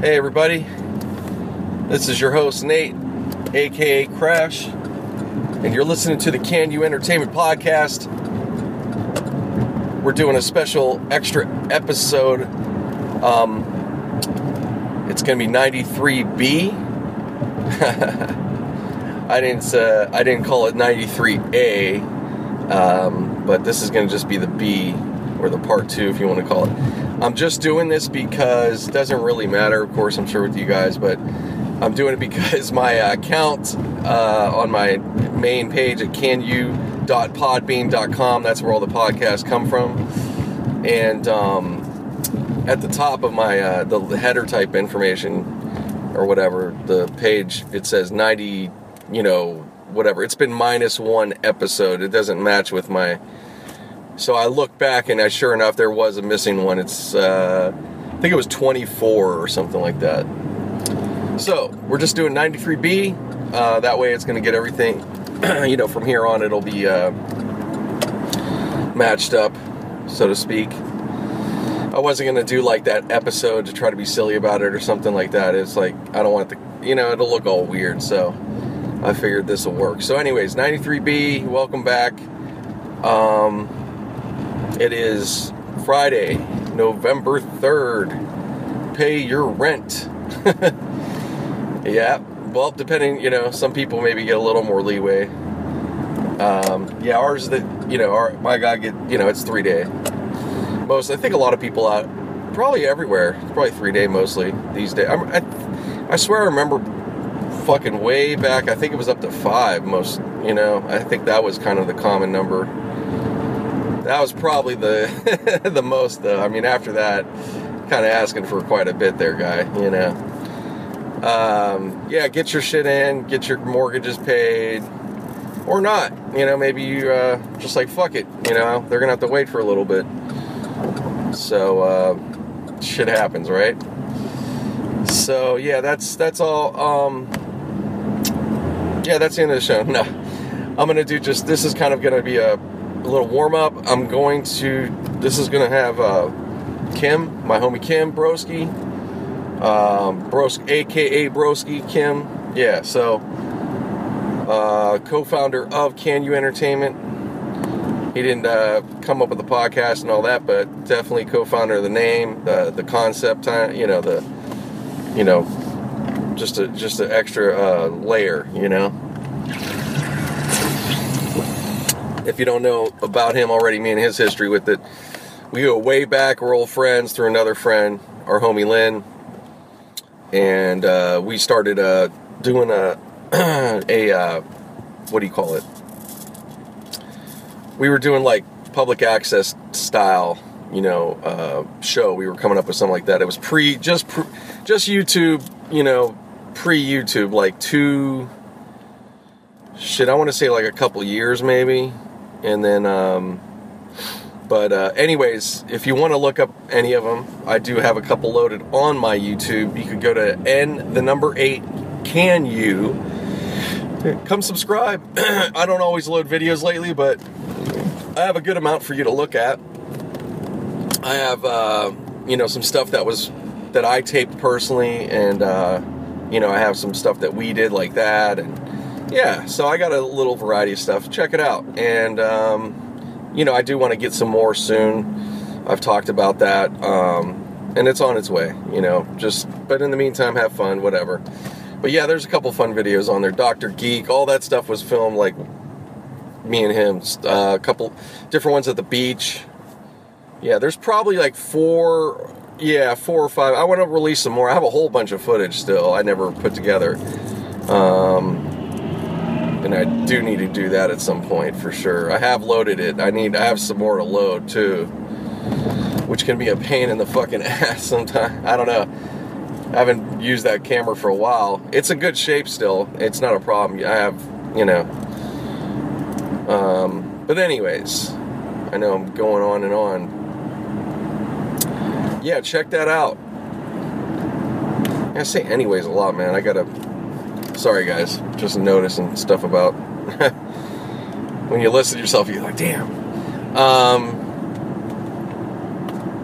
Hey, everybody. This is your host, Nate, aka Crash, and you're listening to the Can You Entertainment Podcast. We're doing a special extra episode. Um, it's going to be 93B. I didn't uh, I didn't call it 93A, um, but this is going to just be the B or the part two, if you want to call it. I'm just doing this because it doesn't really matter, of course, I'm sure with you guys, but I'm doing it because my account uh, on my main page at canu.podbean.com, that's where all the podcasts come from. And um, at the top of my uh, the header type information or whatever, the page, it says 90, you know, whatever. It's been minus one episode. It doesn't match with my so I look back, and I, sure enough, there was a missing one. It's, uh, I think it was 24 or something like that. So we're just doing 93B. Uh, that way, it's going to get everything. you know, from here on, it'll be uh, matched up, so to speak. I wasn't going to do like that episode to try to be silly about it or something like that. It's like I don't want the, you know, it'll look all weird. So I figured this will work. So, anyways, 93B. Welcome back. Um, it is Friday, November 3rd. Pay your rent. yeah, well, depending, you know, some people maybe get a little more leeway. Um, yeah, ours that, you know, our, my guy get, you know, it's three day. Most, I think a lot of people out, probably everywhere, it's probably three day mostly these days. I, I swear I remember fucking way back, I think it was up to five most, you know, I think that was kind of the common number that was probably the the most though. I mean, after that, kind of asking for quite a bit there, guy. You know. Um, yeah, get your shit in, get your mortgages paid, or not. You know, maybe you uh, just like fuck it. You know, they're gonna have to wait for a little bit. So uh, shit happens, right? So yeah, that's that's all. Um, yeah, that's the end of the show. No, I'm gonna do just this is kind of gonna be a a little warm up. I'm going to, this is to have uh, Kim, my homie Kim Broski, um, aka Broski Kim. Yeah, so uh, co founder of Can You Entertainment. He didn't uh, come up with the podcast and all that, but definitely co founder of the name, the, the concept, you know, the, you know, just a just an extra uh, layer, you know. if you don't know about him already, me and his history with it, we go way back. We're old friends through another friend, our homie Lynn, and uh, we started uh, doing a a uh, what do you call it? We were doing like public access style, you know, uh, show. We were coming up with something like that. It was pre, just pre, just YouTube, you know, pre YouTube, like two. Shit, I want to say like a couple years maybe. And then um, but uh, anyways if you want to look up any of them i do have a couple loaded on my youtube. You could go to n the number eight can you? Come subscribe. I don't always load videos lately but i have a good amount for you to look at. I have uh, you know some stuff that was that i taped personally and uh, you know i have some stuff that we did like that and yeah, so I got a little variety of stuff. Check it out. And, um, you know, I do want to get some more soon. I've talked about that. Um, and it's on its way, you know, just, but in the meantime, have fun, whatever. But yeah, there's a couple fun videos on there. Dr. Geek, all that stuff was filmed like me and him. Uh, a couple different ones at the beach. Yeah, there's probably like four, yeah, four or five. I want to release some more. I have a whole bunch of footage still I never put together. Um, and I do need to do that at some point for sure. I have loaded it. I need I have some more to load too, which can be a pain in the fucking ass sometimes. I don't know. I haven't used that camera for a while. It's a good shape still. It's not a problem. I have, you know. Um, but anyways, I know I'm going on and on. Yeah, check that out. I say anyways a lot, man. I gotta Sorry, guys. Just noticing stuff about. when you listen to yourself, you're like, damn. Um,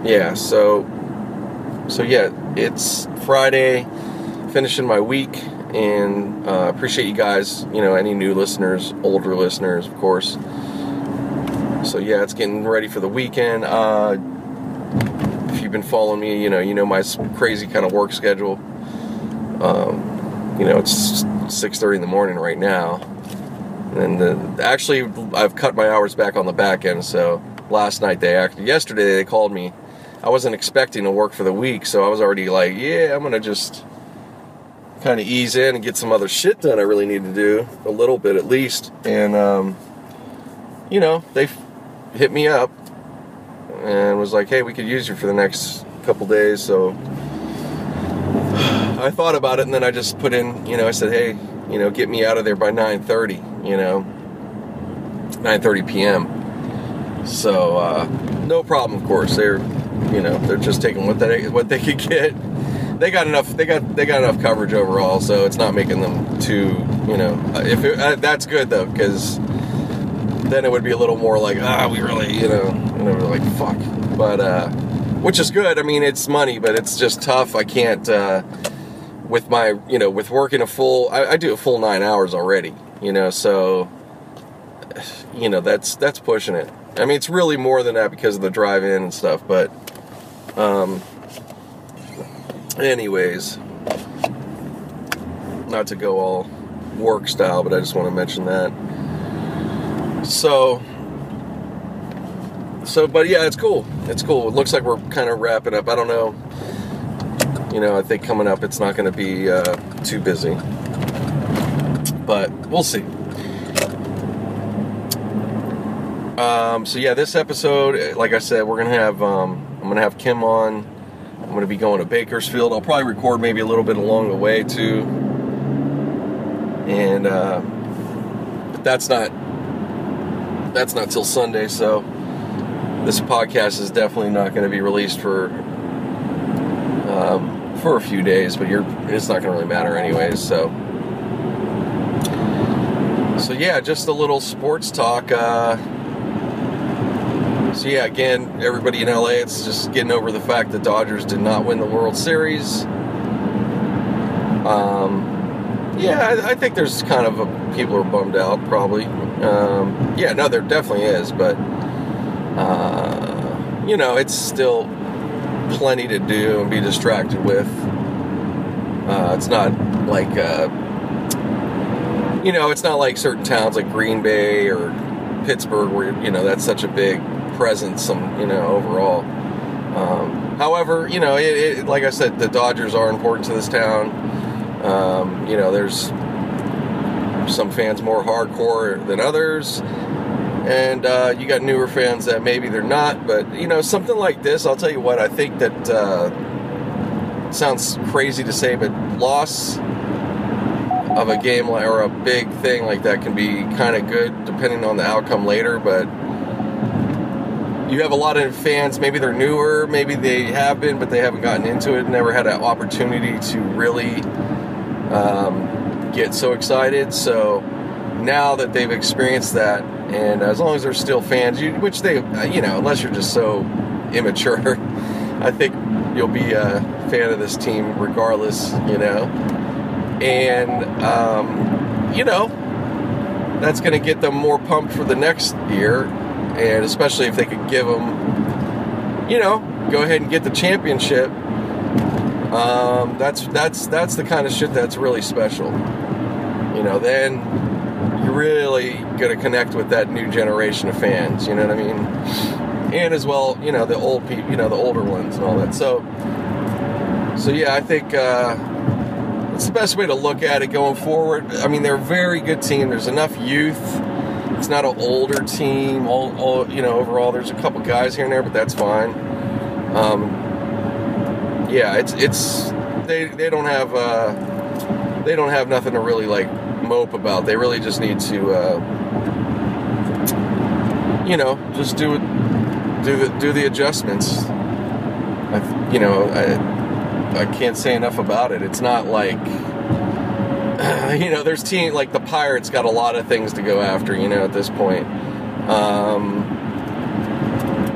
yeah, so so yeah, it's Friday, finishing my week, and uh, appreciate you guys. You know, any new listeners, older listeners, of course. So yeah, it's getting ready for the weekend. Uh, you've been following me, you know you know my crazy kind of work schedule. Um, you know, it's 6:30 in the morning right now, and the, actually I've cut my hours back on the back end. So last night they actually, yesterday they called me I wasn't expecting to work for the week, so I was already like, yeah, I'm gonna just kind of ease in and get some other shit done I really need to do, a little bit at least. And, um, you know, they hit me up and was like, hey, we could use you for the next couple days. So I thought about it and then I just put in, you know, I said, hey, you know, get me out of there by 9.30, you know, 9.30 p.m. So, uh, no problem, of course. They're you know they're just taking what they what they could get. They got enough. They got they got enough coverage overall, so it's not making them too. You know, if it, uh, that's good though, because then it would be a little more like ah, we really, you know, you know, like fuck. But uh, which is good. I mean, it's money, but it's just tough. I can't uh, with my you know with working a full. I, I do a full nine hours already. You know, so you know that's that's pushing it. I mean, it's really more than that because of the drive-in and stuff, but um, anyways, not to go all work style, but I just want to mention that. So, so, but yeah, it's cool. It's cool. It looks like we're kind of wrapping up. I don't know. You know, I think coming up, it's not going to be uh, too busy, but we'll see. Um, so yeah, this episode, like I said, we're gonna have um, I'm gonna have Kim on. I'm gonna be going to Bakersfield. I'll probably record maybe a little bit along the way too. And uh, but that's not that's not till Sunday, so this podcast is definitely not going to be released for um, for a few days. But you're it's not going to really matter anyways. So so yeah, just a little sports talk. Uh, so yeah, again, everybody in LA, it's just getting over the fact that Dodgers did not win the World Series. Um, yeah, I, I, think there's kind of a, people are bummed out, probably. Um, yeah, no, there definitely is, but uh, you know, it's still plenty to do and be distracted with. Uh, it's not like uh, you know, it's not like certain towns like Green Bay or Pittsburgh where you know that's such a big presence, some you know overall. Um, however, you know, it, it, like I said, the Dodgers are important to this town. Um, you know, there's some fans more hardcore than others, and uh, you got newer fans that maybe they're not. But you know, something like this, I'll tell you what, I think that uh, sounds crazy to say, but loss of a game or a big thing like that can be kind of good depending on the outcome later. But you have a lot of fans, maybe they're newer, maybe they have been, but they haven't gotten into it, never had an opportunity to really um, get so excited. So now that they've experienced that, and as long as they're still fans, you, which they, you know, unless you're just so immature, I think you'll be a fan of this team regardless, you know. And, um, you know, that's going to get them more pumped for the next year and especially if they could give them, you know, go ahead and get the championship. Um, that's that's that's the kind of shit that's really special. You know, then you're really gonna connect with that new generation of fans. You know what I mean? And as well, you know, the old people, you know, the older ones and all that. So, so yeah, I think. Uh, it's the best way to look at it going forward. I mean, they're a very good team. There's enough youth it's not an older team. All, all you know, overall, there's a couple guys here and there, but that's fine. Um, yeah, it's it's they they don't have uh, they don't have nothing to really like mope about. They really just need to uh, you know just do do the do the adjustments. I, you know, I I can't say enough about it. It's not like you know, there's team like the Pirates got a lot of things to go after. You know, at this point, um,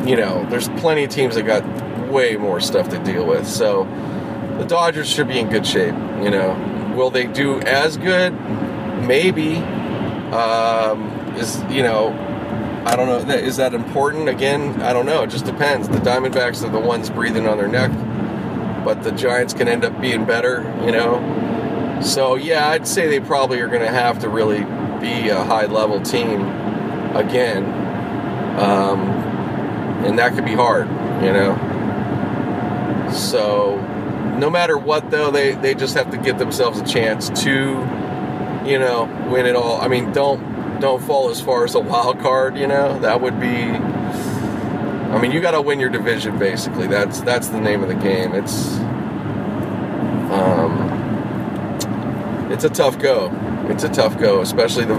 you know, there's plenty of teams that got way more stuff to deal with. So the Dodgers should be in good shape. You know, will they do as good? Maybe. Um, is you know, I don't know. Is that important? Again, I don't know. It just depends. The Diamondbacks are the ones breathing on their neck, but the Giants can end up being better. You know. So yeah, I'd say they probably are going to have to really be a high level team again, um, and that could be hard. You know. So no matter what, though, they they just have to give themselves a chance to, you know, win it all. I mean, don't don't fall as far as a wild card. You know, that would be. I mean, you got to win your division. Basically, that's that's the name of the game. It's um, it's a tough go. It's a tough go, especially the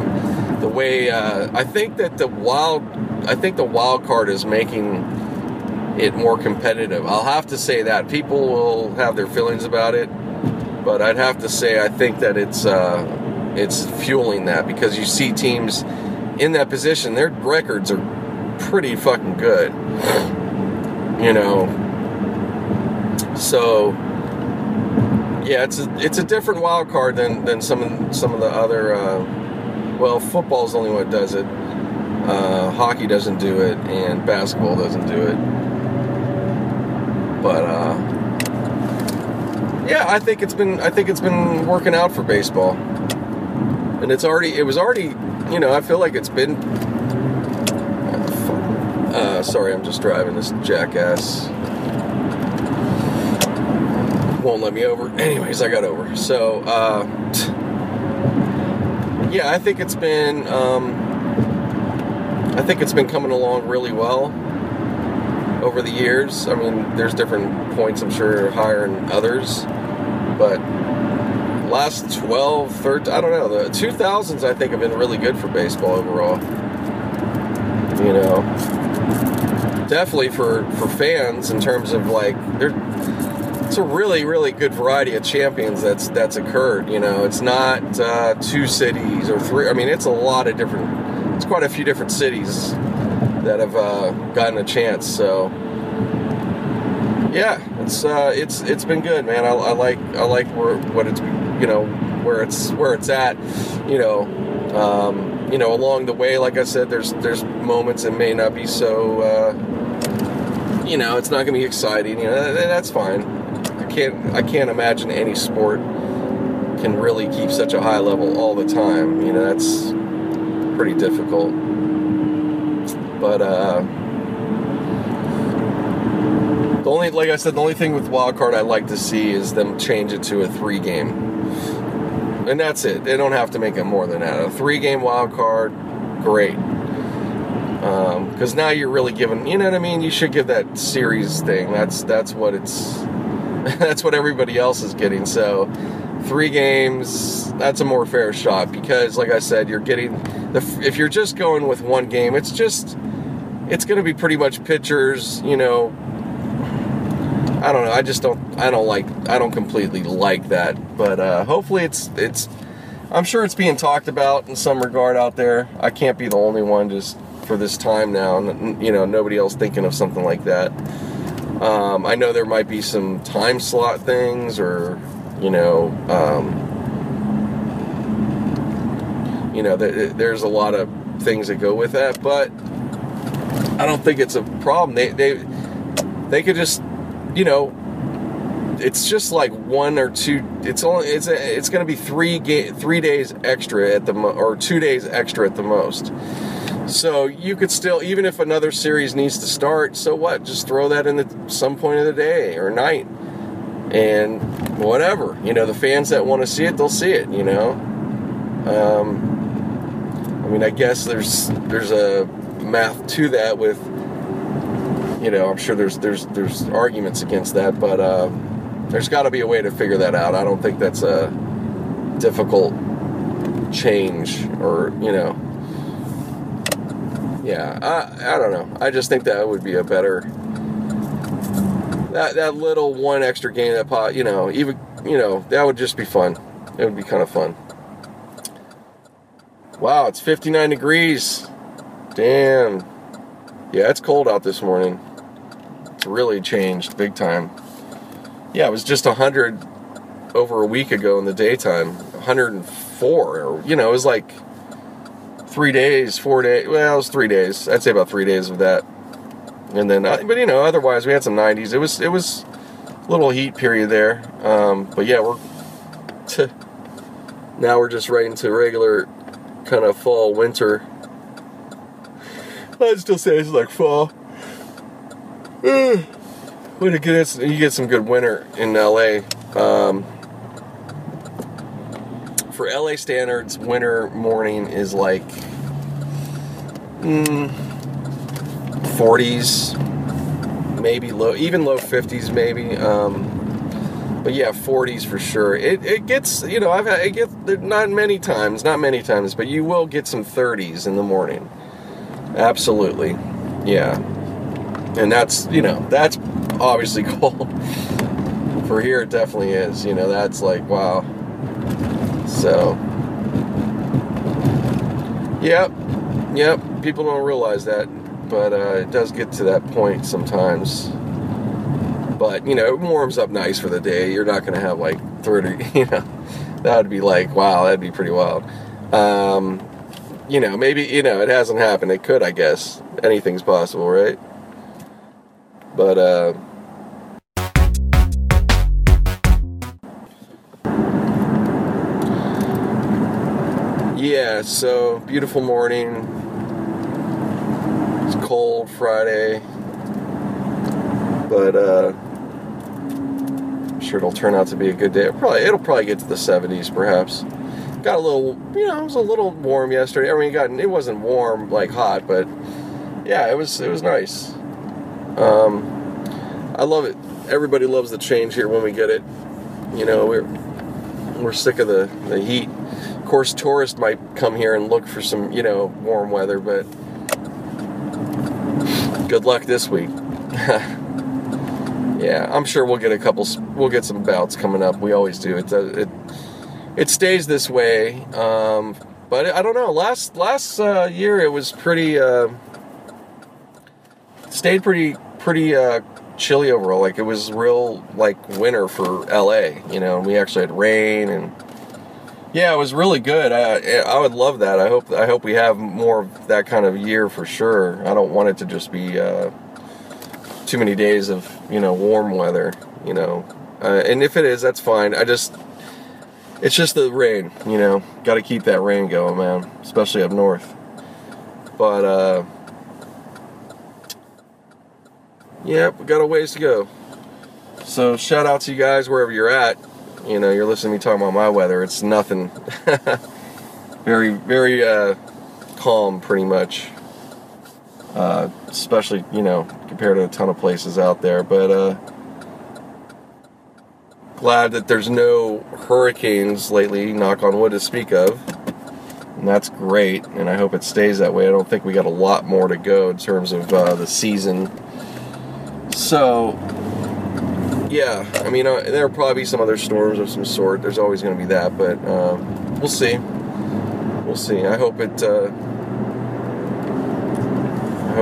the way uh, I think that the wild. I think the wild card is making it more competitive. I'll have to say that people will have their feelings about it, but I'd have to say I think that it's. Uh, it's fueling that because you see teams in that position, their records are pretty fucking good. You know. So yeah, it's a, it's a different wild card than, than some of, some of the other. Uh, well, football's the only one that does it. Uh, hockey doesn't do it, and basketball doesn't do it. But uh, yeah, I think it's been I think it's been working out for baseball and it's already it was already you know I feel like it's been. Uh, sorry, I'm just driving this jackass. Won't let me over. Anyways, I got over. So, uh, yeah, I think it's been. Um, I think it's been coming along really well over the years. I mean, there's different points, I'm sure, higher than others, but last 12, 13, I don't know. The 2000s, I think, have been really good for baseball overall. You know, definitely for for fans in terms of like there. It's a really, really good variety of champions that's that's occurred. You know, it's not uh, two cities or three. I mean, it's a lot of different. It's quite a few different cities that have uh, gotten a chance. So, yeah, it's uh, it's it's been good, man. I, I like I like where, what it's you know where it's where it's at you know um, you know along the way like i said there's there's moments that may not be so uh, you know it's not going to be exciting you know that's fine i can't i can't imagine any sport can really keep such a high level all the time you know that's pretty difficult but uh the only, like I said, the only thing with wild card I'd like to see is them change it to a three game and that's it. They don't have to make it more than that. A three game wild card, great. Because um, now you're really giving, you know what I mean? You should give that series thing. That's that's what it's. that's what everybody else is getting. So, three games. That's a more fair shot because, like I said, you're getting the. If you're just going with one game, it's just. It's going to be pretty much pitchers, you know, I don't know. I just don't. I don't like. I don't completely like that. But uh, hopefully, it's it's. I'm sure it's being talked about in some regard out there. I can't be the only one just for this time now. And, you know, nobody else thinking of something like that. Um, I know there might be some time slot things, or you know, um, you know, th- there's a lot of things that go with that. But I don't think it's a problem. They they they could just you know, it's just like one or two. It's only it's a, it's going to be three ga- three days extra at the mo- or two days extra at the most. So you could still, even if another series needs to start, so what? Just throw that in at some point of the day or night, and whatever. You know, the fans that want to see it, they'll see it. You know. Um, mean, I guess there's there's a math to that with you know, I'm sure there's there's there's arguments against that, but uh, there's got to be a way to figure that out. I don't think that's a difficult change, or you know, yeah, I I don't know. I just think that would be a better that that little one extra game that pot, you know, even you know, that would just be fun. It would be kind of fun. Wow, it's 59 degrees. Damn. Yeah, it's cold out this morning. It's really changed big time. Yeah, it was just 100 over a week ago in the daytime. 104, or, you know, it was like three days, four days. Well, it was three days. I'd say about three days of that. And then, uh, but you know, otherwise we had some 90s. It was, it was a little heat period there. Um, but yeah, we're, t- now we're just right into regular kind of fall, winter I'd still say it's like fall. when you get you get some good winter in LA. Um, for LA standards, winter morning is like mm, 40s, maybe low, even low 50s, maybe. Um, but yeah, 40s for sure. It, it gets, you know, I've had, it gets, not many times, not many times, but you will get some 30s in the morning. Absolutely. Yeah. And that's, you know, that's obviously cold. For here, it definitely is. You know, that's like, wow. So, yep. Yep. People don't realize that. But uh, it does get to that point sometimes. But, you know, it warms up nice for the day. You're not going to have like 30, you know. That would be like, wow, that'd be pretty wild. Um, you know, maybe, you know, it hasn't happened. It could, I guess. Anything's possible, right? But, uh, yeah, so beautiful morning. It's cold Friday, but uh, I'm sure it'll turn out to be a good day. It'll probably it'll probably get to the 70s, perhaps got a little, you know, it was a little warm yesterday. I mean, it got it wasn't warm like hot, but yeah, it was it was nice. Um, I love it. Everybody loves the change here when we get it. You know, we're we're sick of the the heat. Of course, tourists might come here and look for some, you know, warm weather, but good luck this week. yeah, I'm sure we'll get a couple. We'll get some bouts coming up. We always do. It it it stays this way. Um, but I don't know. Last last uh, year it was pretty uh, stayed pretty pretty uh, chilly overall. Like it was real like winter for LA. You know, and we actually had rain and yeah, it was really good. I I would love that. I hope I hope we have more of that kind of year for sure. I don't want it to just be uh, too many days of you know warm weather. You know, uh, and if it is, that's fine. I just it's just the rain, you know. Got to keep that rain going, man, especially up north. But uh, yeah, we got a ways to go. So shout out to you guys wherever you're at. You know, you're listening to me talking about my weather. It's nothing. very, very uh, calm, pretty much. Uh, especially, you know, compared to a ton of places out there. But uh, glad that there's no hurricanes lately, knock on wood to speak of. And that's great, and I hope it stays that way. I don't think we got a lot more to go in terms of uh, the season. So, yeah, I mean, uh, there'll probably be some other storms of some sort. There's always going to be that, but uh, we'll see. We'll see. I hope it. Uh,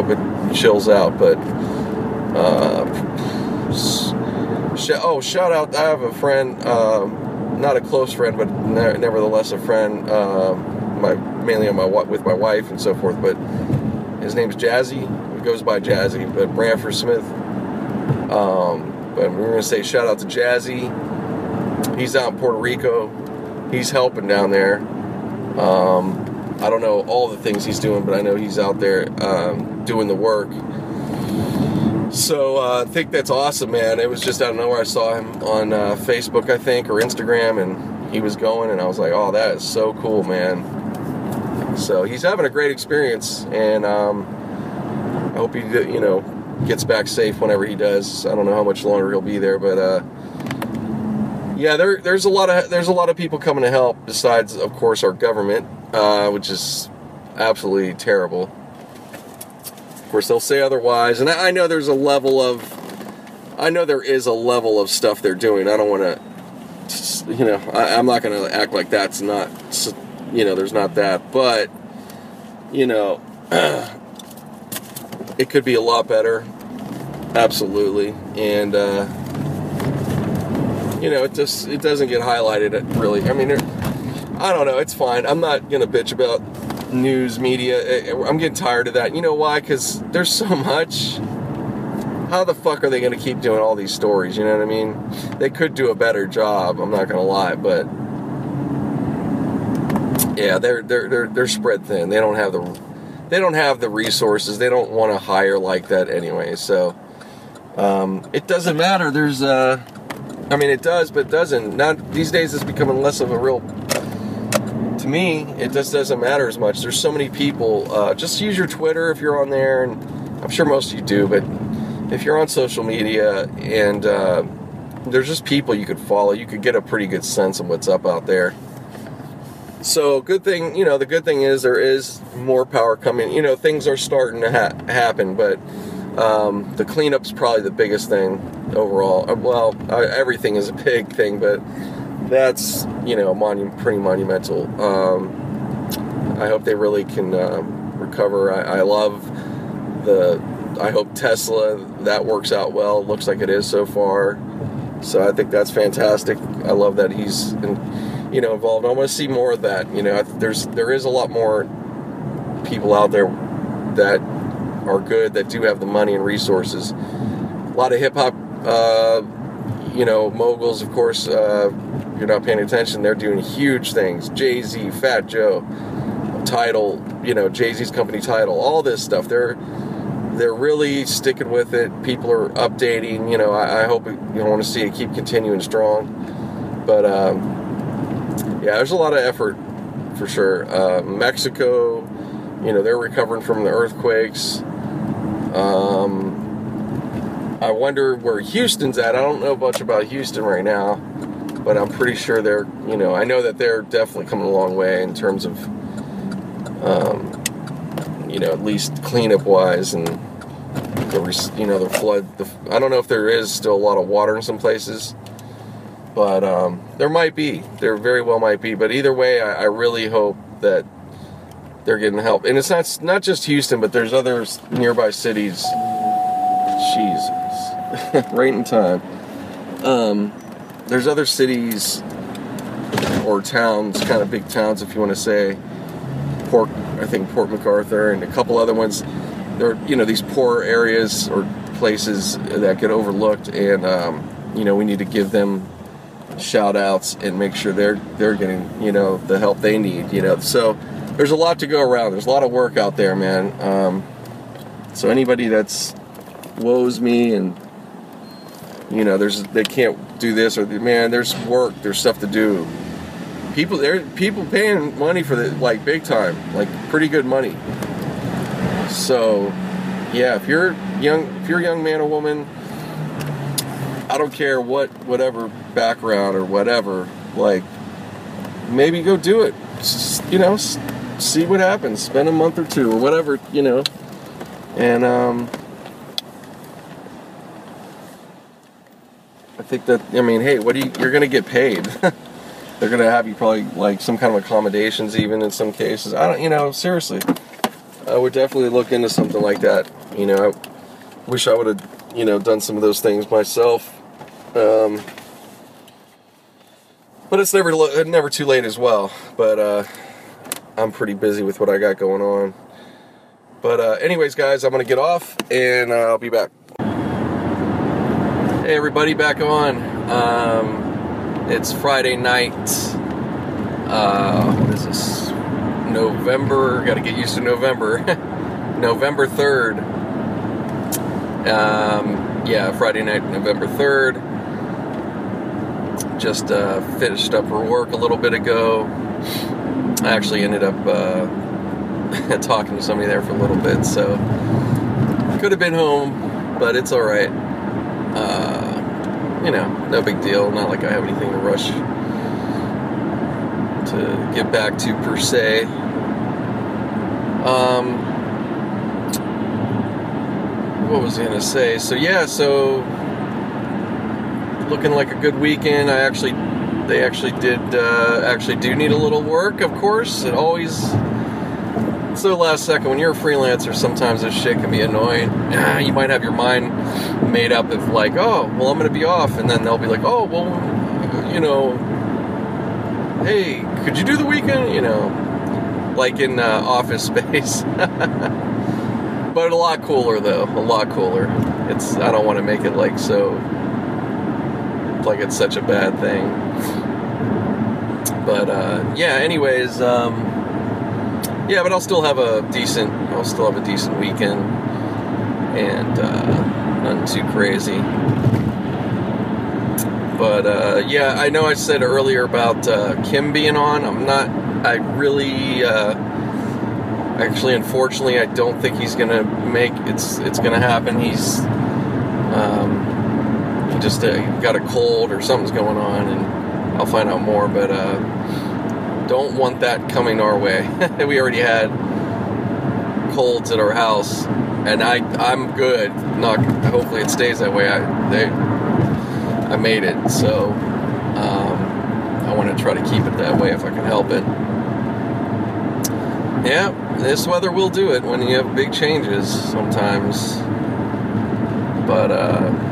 hope it chills out, but uh, oh, shout out! I have a friend, um, not a close friend, but ne- nevertheless a friend. Um, my mainly on my with my wife and so forth. But his name's Jazzy. He goes by Jazzy, but Branford Smith. Um, but we're gonna say shout out to Jazzy. He's out in Puerto Rico. He's helping down there. Um, I don't know all the things he's doing, but I know he's out there um, doing the work so uh, I think that's awesome, man. It was just out of nowhere. I saw him on uh, Facebook, I think, or Instagram, and he was going, and I was like, "Oh, that is so cool, man." So he's having a great experience, and um, I hope he, you know, gets back safe whenever he does. I don't know how much longer he'll be there, but uh, yeah, there, there's a lot of there's a lot of people coming to help. Besides, of course, our government, uh, which is absolutely terrible. Of course, they'll say otherwise, and I know there's a level of, I know there is a level of stuff they're doing. I don't want to, you know, I, am not going to act like that's not you know, there's not that. But, you know, it could be a lot better. Absolutely. And, uh, you know, it just it doesn't get highlighted really. I mean, I don't know. It's fine. I'm not gonna bitch about news media. I'm getting tired of that. You know why? Because there's so much. How the fuck are they gonna keep doing all these stories? You know what I mean? They could do a better job. I'm not gonna lie, but yeah, they're they're they're they're spread thin. They don't have the they don't have the resources. They don't want to hire like that anyway. So um, it doesn't matter. There's uh I mean, it does, but it doesn't. Not these days. It's becoming less of a real. To me, it just doesn't matter as much. There's so many people. Uh, just use your Twitter if you're on there, and I'm sure most of you do. But if you're on social media, and uh, there's just people you could follow, you could get a pretty good sense of what's up out there. So, good thing, you know, the good thing is there is more power coming. You know, things are starting to ha- happen, but um, the cleanup's probably the biggest thing overall. Uh, well, everything is a big thing, but that's you know monu- pretty monumental. Um, I hope they really can uh, recover. I, I, love the. I hope Tesla that works out well. Looks like it is so far. So I think that's fantastic. I love that he's in, you know involved. I want to see more of that. You know, there's there is a lot more people out there that are good that do have the money and resources. A lot of hip hop, uh, you know, moguls, of course. Uh, you're not paying attention. They're doing huge things. Jay Z, Fat Joe, Tidal, you know, Jay Z's company Tidal, all this stuff. They're they're really sticking with it. People are updating. You know, I, I hope it, you want to see it keep continuing strong. But um, yeah, there's a lot of effort for sure. Uh, Mexico, you know, they're recovering from the earthquakes. Um, I wonder where Houston's at. I don't know much about Houston right now, but I'm pretty sure they're, you know, I know that they're definitely coming a long way in terms of, um, you know, at least cleanup wise and the, you know, the flood. The, I don't know if there is still a lot of water in some places, but um, there might be. There very well might be. But either way, I, I really hope that they're getting help. And it's not not just Houston, but there's other nearby cities. Jesus, right in time. Um, there's other cities or towns, kind of big towns, if you want to say. Port, I think Port MacArthur, and a couple other ones. There, are, you know, these poor areas or places that get overlooked, and um, you know, we need to give them shout outs and make sure they're they're getting you know the help they need. You know, so there's a lot to go around. There's a lot of work out there, man. Um, so anybody that's woes me and you know, there's they can't do this or man, there's work, there's stuff to do. People there, people paying money for the like big time, like pretty good money. So, yeah, if you're young, if you're a young man or woman, I don't care what whatever background or whatever, like maybe go do it. Just, you know, see what happens. Spend a month or two or whatever, you know. And um, think that I mean, hey, what do you? You're gonna get paid. They're gonna have you probably like some kind of accommodations, even in some cases. I don't, you know, seriously. I would definitely look into something like that. You know, I wish I would have, you know, done some of those things myself. Um, but it's never never too late as well. But uh, I'm pretty busy with what I got going on. But uh, anyways, guys, I'm gonna get off and uh, I'll be back. Hey, everybody, back on. Um, it's Friday night. Uh, what is this? November. Got to get used to November. November third. Um, yeah, Friday night, November third. Just uh, finished up for work a little bit ago I actually ended up uh, talking to somebody there for a little bit, so could have been home, but it's all right. Uh, you know, no big deal. Not like I have anything to rush to get back to per se. Um, what was I gonna say? So yeah, so looking like a good weekend. I actually they actually did uh, actually do need a little work. Of course, it always so last second? When you're a freelancer sometimes this shit can be annoying. Ah, you might have your mind made up of like oh well i'm gonna be off and then they'll be like oh well you know hey could you do the weekend? You know like in uh, office space. But a lot cooler though. A lot cooler. It's i don't want to make it like so like it's such a bad thing. But uh, yeah anyways um, yeah, but I'll still have a decent. I'll still have a decent weekend, and uh, nothing too crazy. But uh, yeah, I know I said earlier about uh, Kim being on. I'm not. I really, uh, actually, unfortunately, I don't think he's gonna make. It's it's gonna happen. He's um, he just uh, got a cold or something's going on, and I'll find out more. But uh, don't want that coming our way. we already had colds at our house, and I I'm good. Not hopefully it stays that way. I they I made it, so um, I want to try to keep it that way if I can help it. Yeah, this weather will do it when you have big changes sometimes. But uh,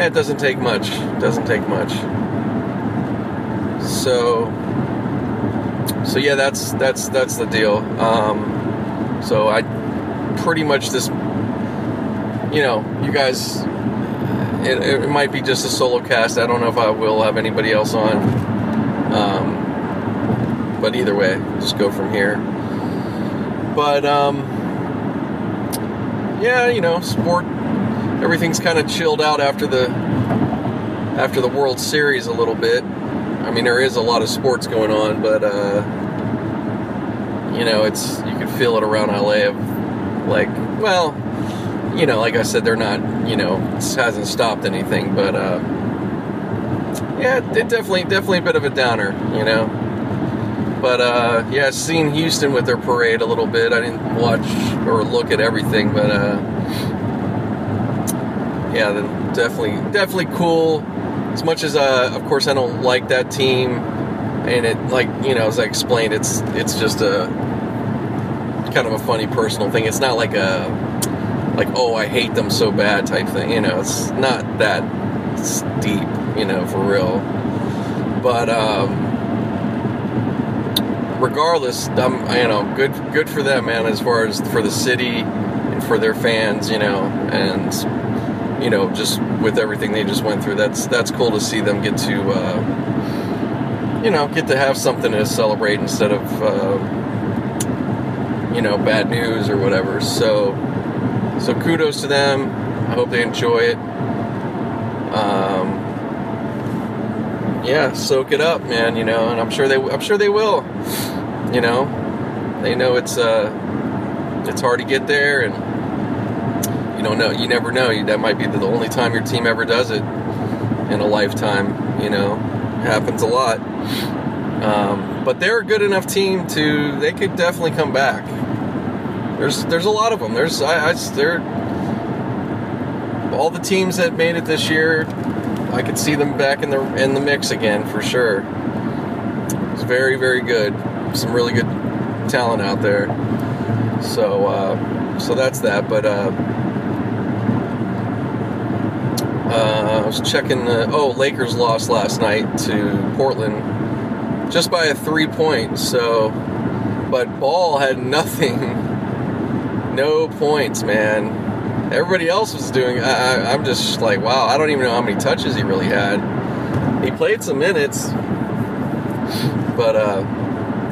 yeah, it doesn't take much. It doesn't take much. So, so yeah, that's that's that's the deal. Um, so I pretty much this, you know, you guys. It, it might be just a solo cast. I don't know if I will have anybody else on. Um, but either way, just go from here. But um, yeah, you know, sport everything's kind of chilled out after the after the World Series a little bit. I mean, there is a lot of sports going on, but uh, you know, it's you can feel it around LA of like, well, you know, like I said, they're not, you know, this hasn't stopped anything, but uh, yeah, it definitely, definitely a bit of a downer, you know. But uh, yeah, seen Houston with their parade a little bit. I didn't watch or look at everything, but uh, yeah, definitely, definitely cool. As much as, uh, of course, I don't like that team, and it, like you know, as I explained, it's it's just a kind of a funny personal thing. It's not like a like oh I hate them so bad type thing. You know, it's not that deep. You know, for real. But um, regardless, I'm you know good good for them, man. As far as for the city and for their fans, you know, and you know, just with everything they just went through, that's that's cool to see them get to, uh, you know, get to have something to celebrate instead of, uh, you know, bad news or whatever. So, so kudos to them. I hope they enjoy it. Um, yeah, soak it up, man. You know, and I'm sure they, I'm sure they will. You know, they know it's uh, it's hard to get there and you don't know. You never know. That might be the only time your team ever does it in a lifetime. You know, happens a lot. Um, but they're a good enough team to they could definitely come back. There's there's a lot of them. There's I, I they're all the teams that made it this year. I could see them back in the in the mix again for sure. It's very very good. Some really good talent out there. So uh, so that's that. But uh, uh, I was checking. The, oh, Lakers lost last night to Portland, just by a three point. So, but Ball had nothing, no points, man. Everybody else was doing. I, am just like, wow. I don't even know how many touches he really had. He played some minutes, but uh,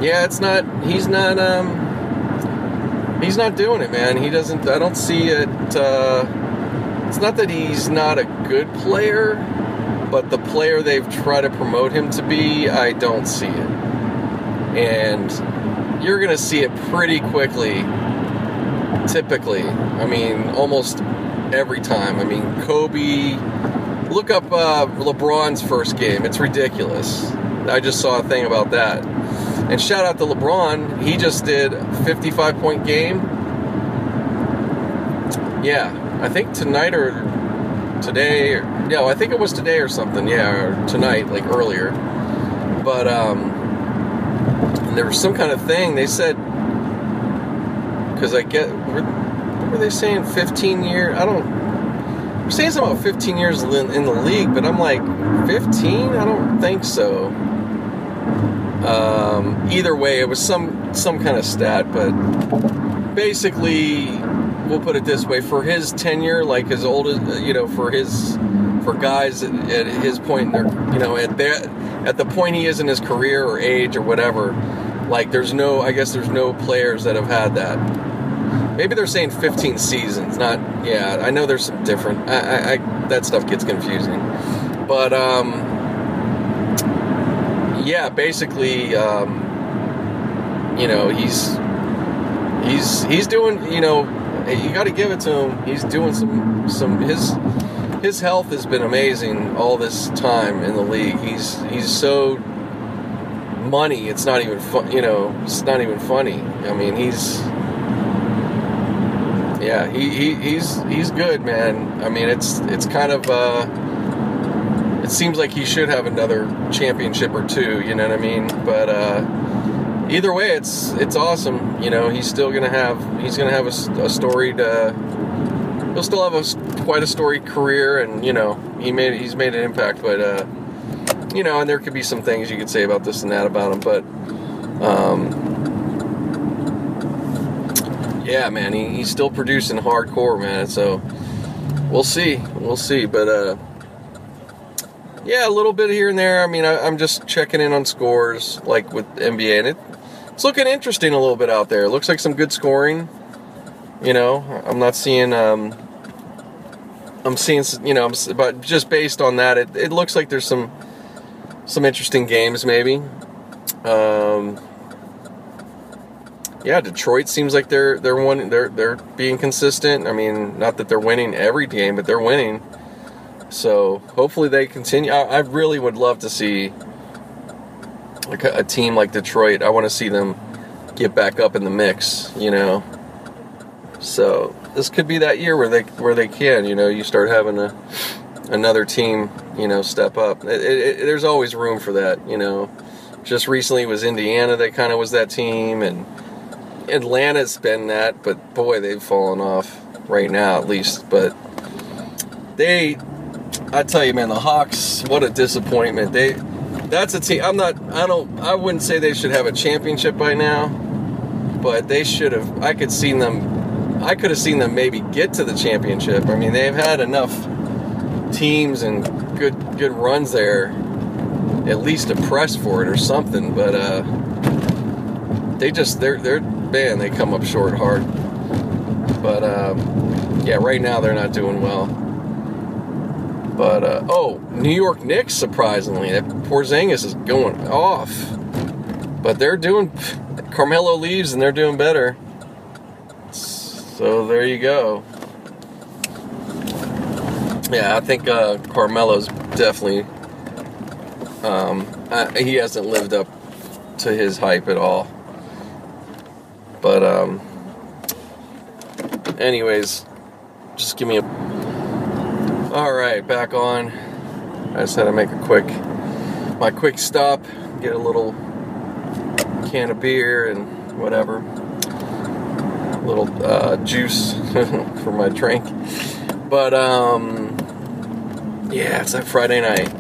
yeah, it's not. He's not. Um, he's not doing it, man. He doesn't. I don't see it. Uh, it's not that he's not a good player, but the player they've tried to promote him to be, I don't see it. And you're going to see it pretty quickly, typically. I mean, almost every time. I mean, Kobe, look up uh, LeBron's first game. It's ridiculous. I just saw a thing about that. And shout out to LeBron. He just did 55 point game. Yeah, I think tonight or today. Or, yeah, I think it was today or something. Yeah, or tonight, like earlier. But um, there was some kind of thing they said because I get what were they saying? 15 year? I don't. They're saying something about 15 years in, in the league, but I'm like 15. I don't think so. Um, either way, it was some some kind of stat, but basically, we'll put it this way: for his tenure, like as old as you know, for his for guys at, at his point, in their, you know, at that at the point he is in his career or age or whatever, like there's no, I guess there's no players that have had that. Maybe they're saying 15 seasons, not yeah. I know there's some different. I, I, I that stuff gets confusing, but um, yeah, basically, um, you know, he's he's he's doing. You know, you got to give it to him. He's doing some some his his health has been amazing all this time in the league. He's he's so money. It's not even. You know, it's not even funny. I mean, he's yeah, he, he he's he's good, man. I mean, it's it's kind of uh, it seems like he should have another championship or two. You know what I mean? But uh, either way, it's it's awesome. You know, he's still gonna have he's gonna have a, a storied. Uh, he'll still have a quite a storied career, and you know he made he's made an impact. But uh, you know, and there could be some things you could say about this and that about him, but. Um, yeah, man, he, he's still producing hardcore, man. So we'll see, we'll see. But uh, yeah, a little bit here and there. I mean, I, am just checking in on scores, like with NBA, and it, it's looking interesting a little bit out there. It looks like some good scoring. You know, I'm not seeing. Um, I'm seeing, you know, but just based on that, it, it looks like there's some some interesting games, maybe. Um, yeah, Detroit seems like they're they're one they're they're being consistent. I mean, not that they're winning every game, but they're winning. So hopefully they continue. I, I really would love to see a, a team like Detroit. I want to see them get back up in the mix. You know. So this could be that year where they where they can. You know, you start having a another team. You know, step up. It, it, it, there's always room for that. You know. Just recently was Indiana that kind of was that team and Atlanta's been that, but boy, they've fallen off right now at least. But they, I tell you, man, the Hawks, what a disappointment. They, that's a team. I'm not. I don't. I wouldn't say they should have a championship by now, but they should have. I could seen them. I could have seen them maybe get to the championship. I mean, they've had enough teams and good good runs there, at least to press for it or something. But uh, they just they're they're man, they come up short hard. But um, yeah, right now they're not doing well. But uh, oh, New York Knicks surprisingly, that Porzingis is going off. But they're doing. Carmelo leaves and they're doing better. So there you go. Yeah, I think uh, Carmelo's definitely. Um, he hasn't lived up to his hype at all. But um, anyways, just give me a. All right, back on. I just had to make a quick, my quick stop, get a little can of beer and whatever, a little uh, juice for my drink. But um, yeah, it's that Friday night.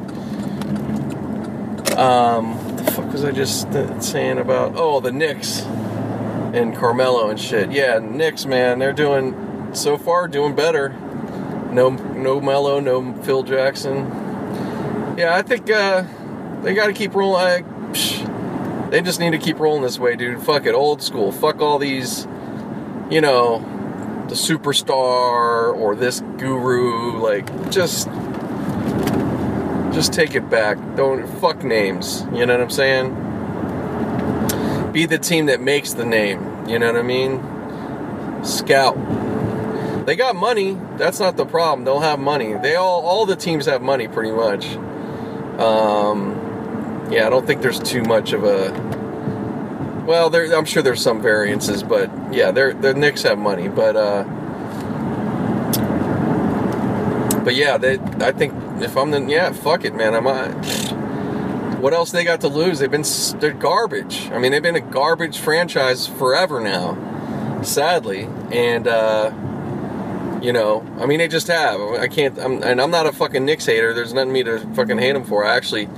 Um, what the fuck was I just saying about? Oh, the Knicks and Carmelo and shit. Yeah, Knicks, man, they're doing so far doing better. No, no Melo, no Phil Jackson. Yeah, I think uh, they got to keep rolling. Psh, they just need to keep rolling this way, dude. Fuck it, old school. Fuck all these, you know, the superstar or this guru. Like, just, just take it back. Don't fuck names. You know what I'm saying? be the team that makes the name. You know what I mean? Scout. They got money. That's not the problem. They'll have money. They all all the teams have money pretty much. Um, yeah, I don't think there's too much of a. Well, there, I'm sure there's some variances, but yeah, they're, the Knicks have money, but uh, but yeah, they, I think if I'm the yeah, fuck it, man. I'm what else they got to lose? They've been they're garbage. I mean, they've been a garbage franchise forever now, sadly, and uh, you know, I mean, they just have. I can't. I'm, and I'm not a fucking Knicks hater. There's nothing me to fucking hate them for. I actually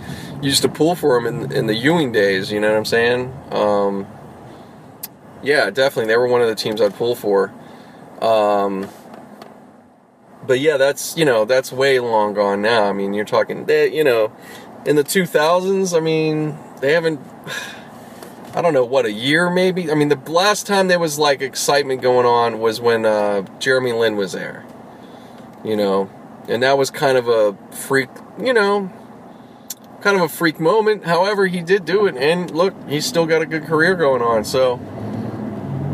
used to pull for them in in the Ewing days. You know what I'm saying? Um, yeah, definitely. They were one of the teams I'd pull for. Um, but yeah, that's you know that's way long gone now. I mean, you're talking they, you know in the 2000s. I mean, they haven't. I don't know what a year maybe. I mean, the last time there was like excitement going on was when uh, Jeremy Lin was there. You know, and that was kind of a freak. You know, kind of a freak moment. However, he did do it, and look, he's still got a good career going on. So,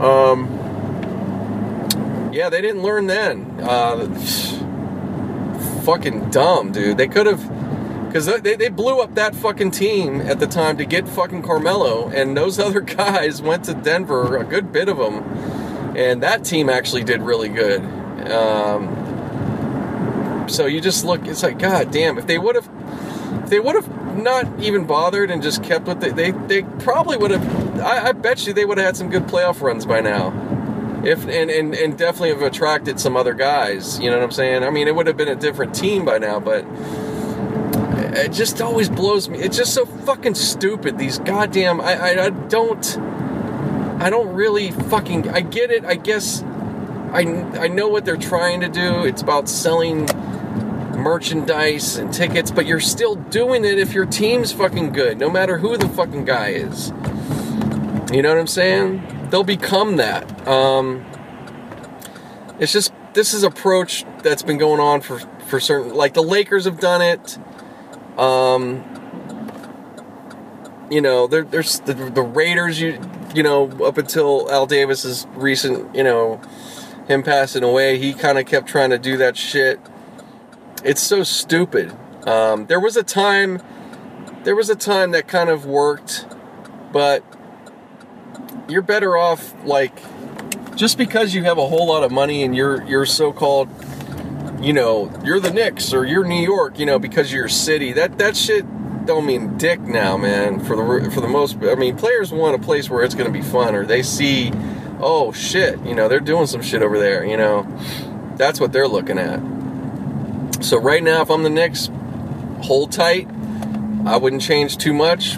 um, yeah, they didn't learn then. Uh, fucking dumb, dude. They could have. Because they, they blew up that fucking team at the time to get fucking Carmelo, and those other guys went to Denver, a good bit of them, and that team actually did really good. Um, so you just look, it's like, god damn, if they would have, they would have not even bothered and just kept what they, they, they probably would have, I, I bet you they would have had some good playoff runs by now if and, and and definitely have attracted some other guys. You know what I'm saying? I mean, it would have been a different team by now, but it just always blows me. It's just so fucking stupid. These goddamn I I, I don't I don't really fucking I get it. I guess I I know what they're trying to do. It's about selling merchandise and tickets, but you're still doing it if your team's fucking good, no matter who the fucking guy is. You know what I'm saying? they'll become that. Um, it's just this is approach that's been going on for for certain. Like the Lakers have done it. Um, you know, there, there's the, the Raiders. You you know, up until Al Davis's recent, you know, him passing away, he kind of kept trying to do that shit. It's so stupid. Um, there was a time, there was a time that kind of worked, but you're better off like just because you have a whole lot of money and you're you're so-called you know you're the Knicks or you're New York you know because you're a city. That that shit don't mean dick now man for the for the most I mean players want a place where it's going to be fun or they see oh shit you know they're doing some shit over there you know. That's what they're looking at. So right now if I'm the Knicks hold tight. I wouldn't change too much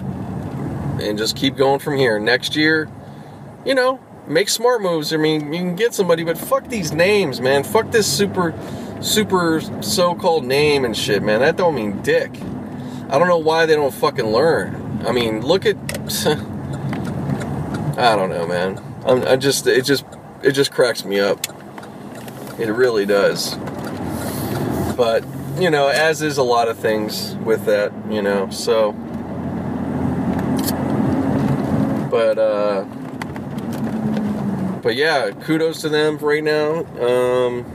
and just keep going from here. Next year you know, make smart moves. I mean, you can get somebody, but fuck these names, man. Fuck this super, super so-called name and shit, man. That don't mean dick. I don't know why they don't fucking learn. I mean, look at. I don't know, man. I'm, I just, it just, it just cracks me up. It really does. But you know, as is a lot of things with that, you know. So, but uh but yeah, kudos to them right now. Um,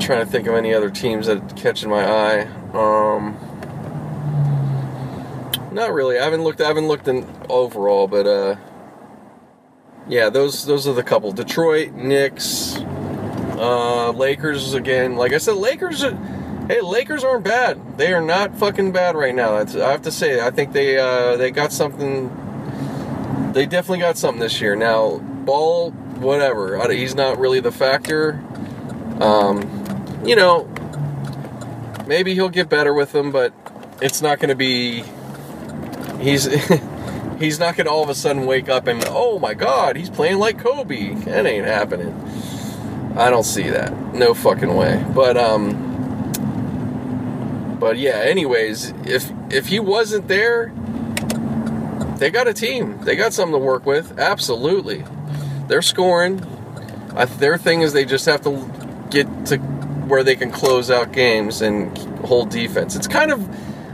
trying to think of any other teams that catching my eye. Um, not really. I haven't looked. I haven't looked in overall, but uh, yeah, those those are the couple. Detroit, Knicks, uh, Lakers again. Like I said, Lakers. Hey, Lakers aren't bad. They are not fucking bad right now. That's, I have to say. I think they uh, they got something. They definitely got something this year. Now, Ball whatever. He's not really the factor. Um, you know, maybe he'll get better with them, but it's not going to be. He's he's not going to all of a sudden wake up and oh my god, he's playing like Kobe. That ain't happening. I don't see that. No fucking way. But um. But yeah. Anyways, if if he wasn't there, they got a team. They got something to work with. Absolutely they're scoring. their thing is they just have to get to where they can close out games and hold defense. It's kind of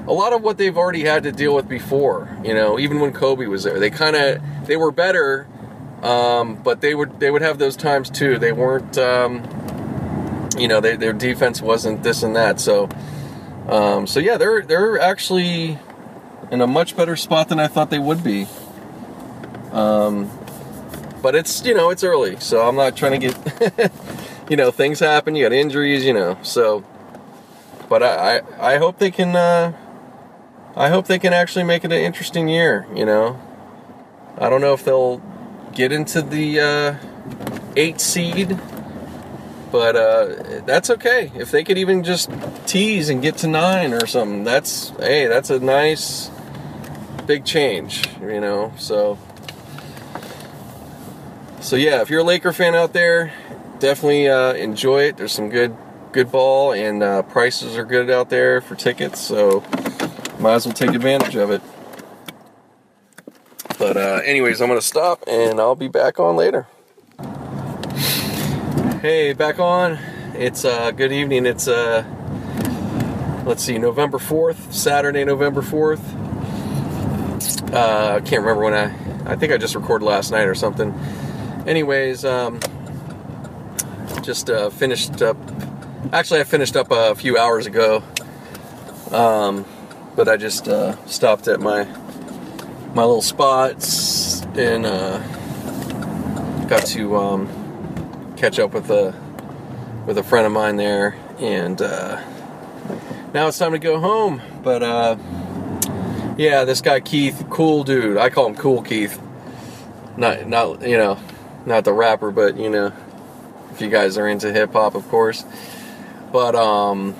a lot of what they've already had to deal with before. You know, even when Kobe was there, they kind of they were better, um, but they would they would have those times too. They weren't, um, you know, they, their defense wasn't this and that. So, um, so yeah, they're they're actually in a much better spot than I thought they would be. Um, but it's you know it's early, so I'm not trying to get you know things happen. You got injuries, you know. So but I, I, I hope they can. Uh, I hope they can actually make it an interesting year. You know, I don't know if they'll get into the uh, eight seed, but uh, that's okay. If they could even just tease and get to nine or something, that's hey, that's a nice big change. You know, so so yeah, if you're a Laker fan out there, definitely uh, enjoy it. There's some good good ball and uh, prices are good out there for tickets, so might as well take advantage of it. But uh, anyways, I'm gonna stop and I'll be back on later. Hey, back on. It's uh, good evening. It's uh, let's see, November 4th, Saturday, November 4th. Uh, I can't remember when I. I think I just recorded last night or something. Anyways, um, just uh, finished up. Actually, I finished up a few hours ago. Um, but I just uh, stopped at my my little spots and uh, got to um, catch up with a with a friend of mine there, and uh, now it's time to go home. But uh, yeah, this guy Keith, cool dude. I call him Cool Keith. Not not you know, not the rapper, but you know, you guys are into hip hop, of course. But um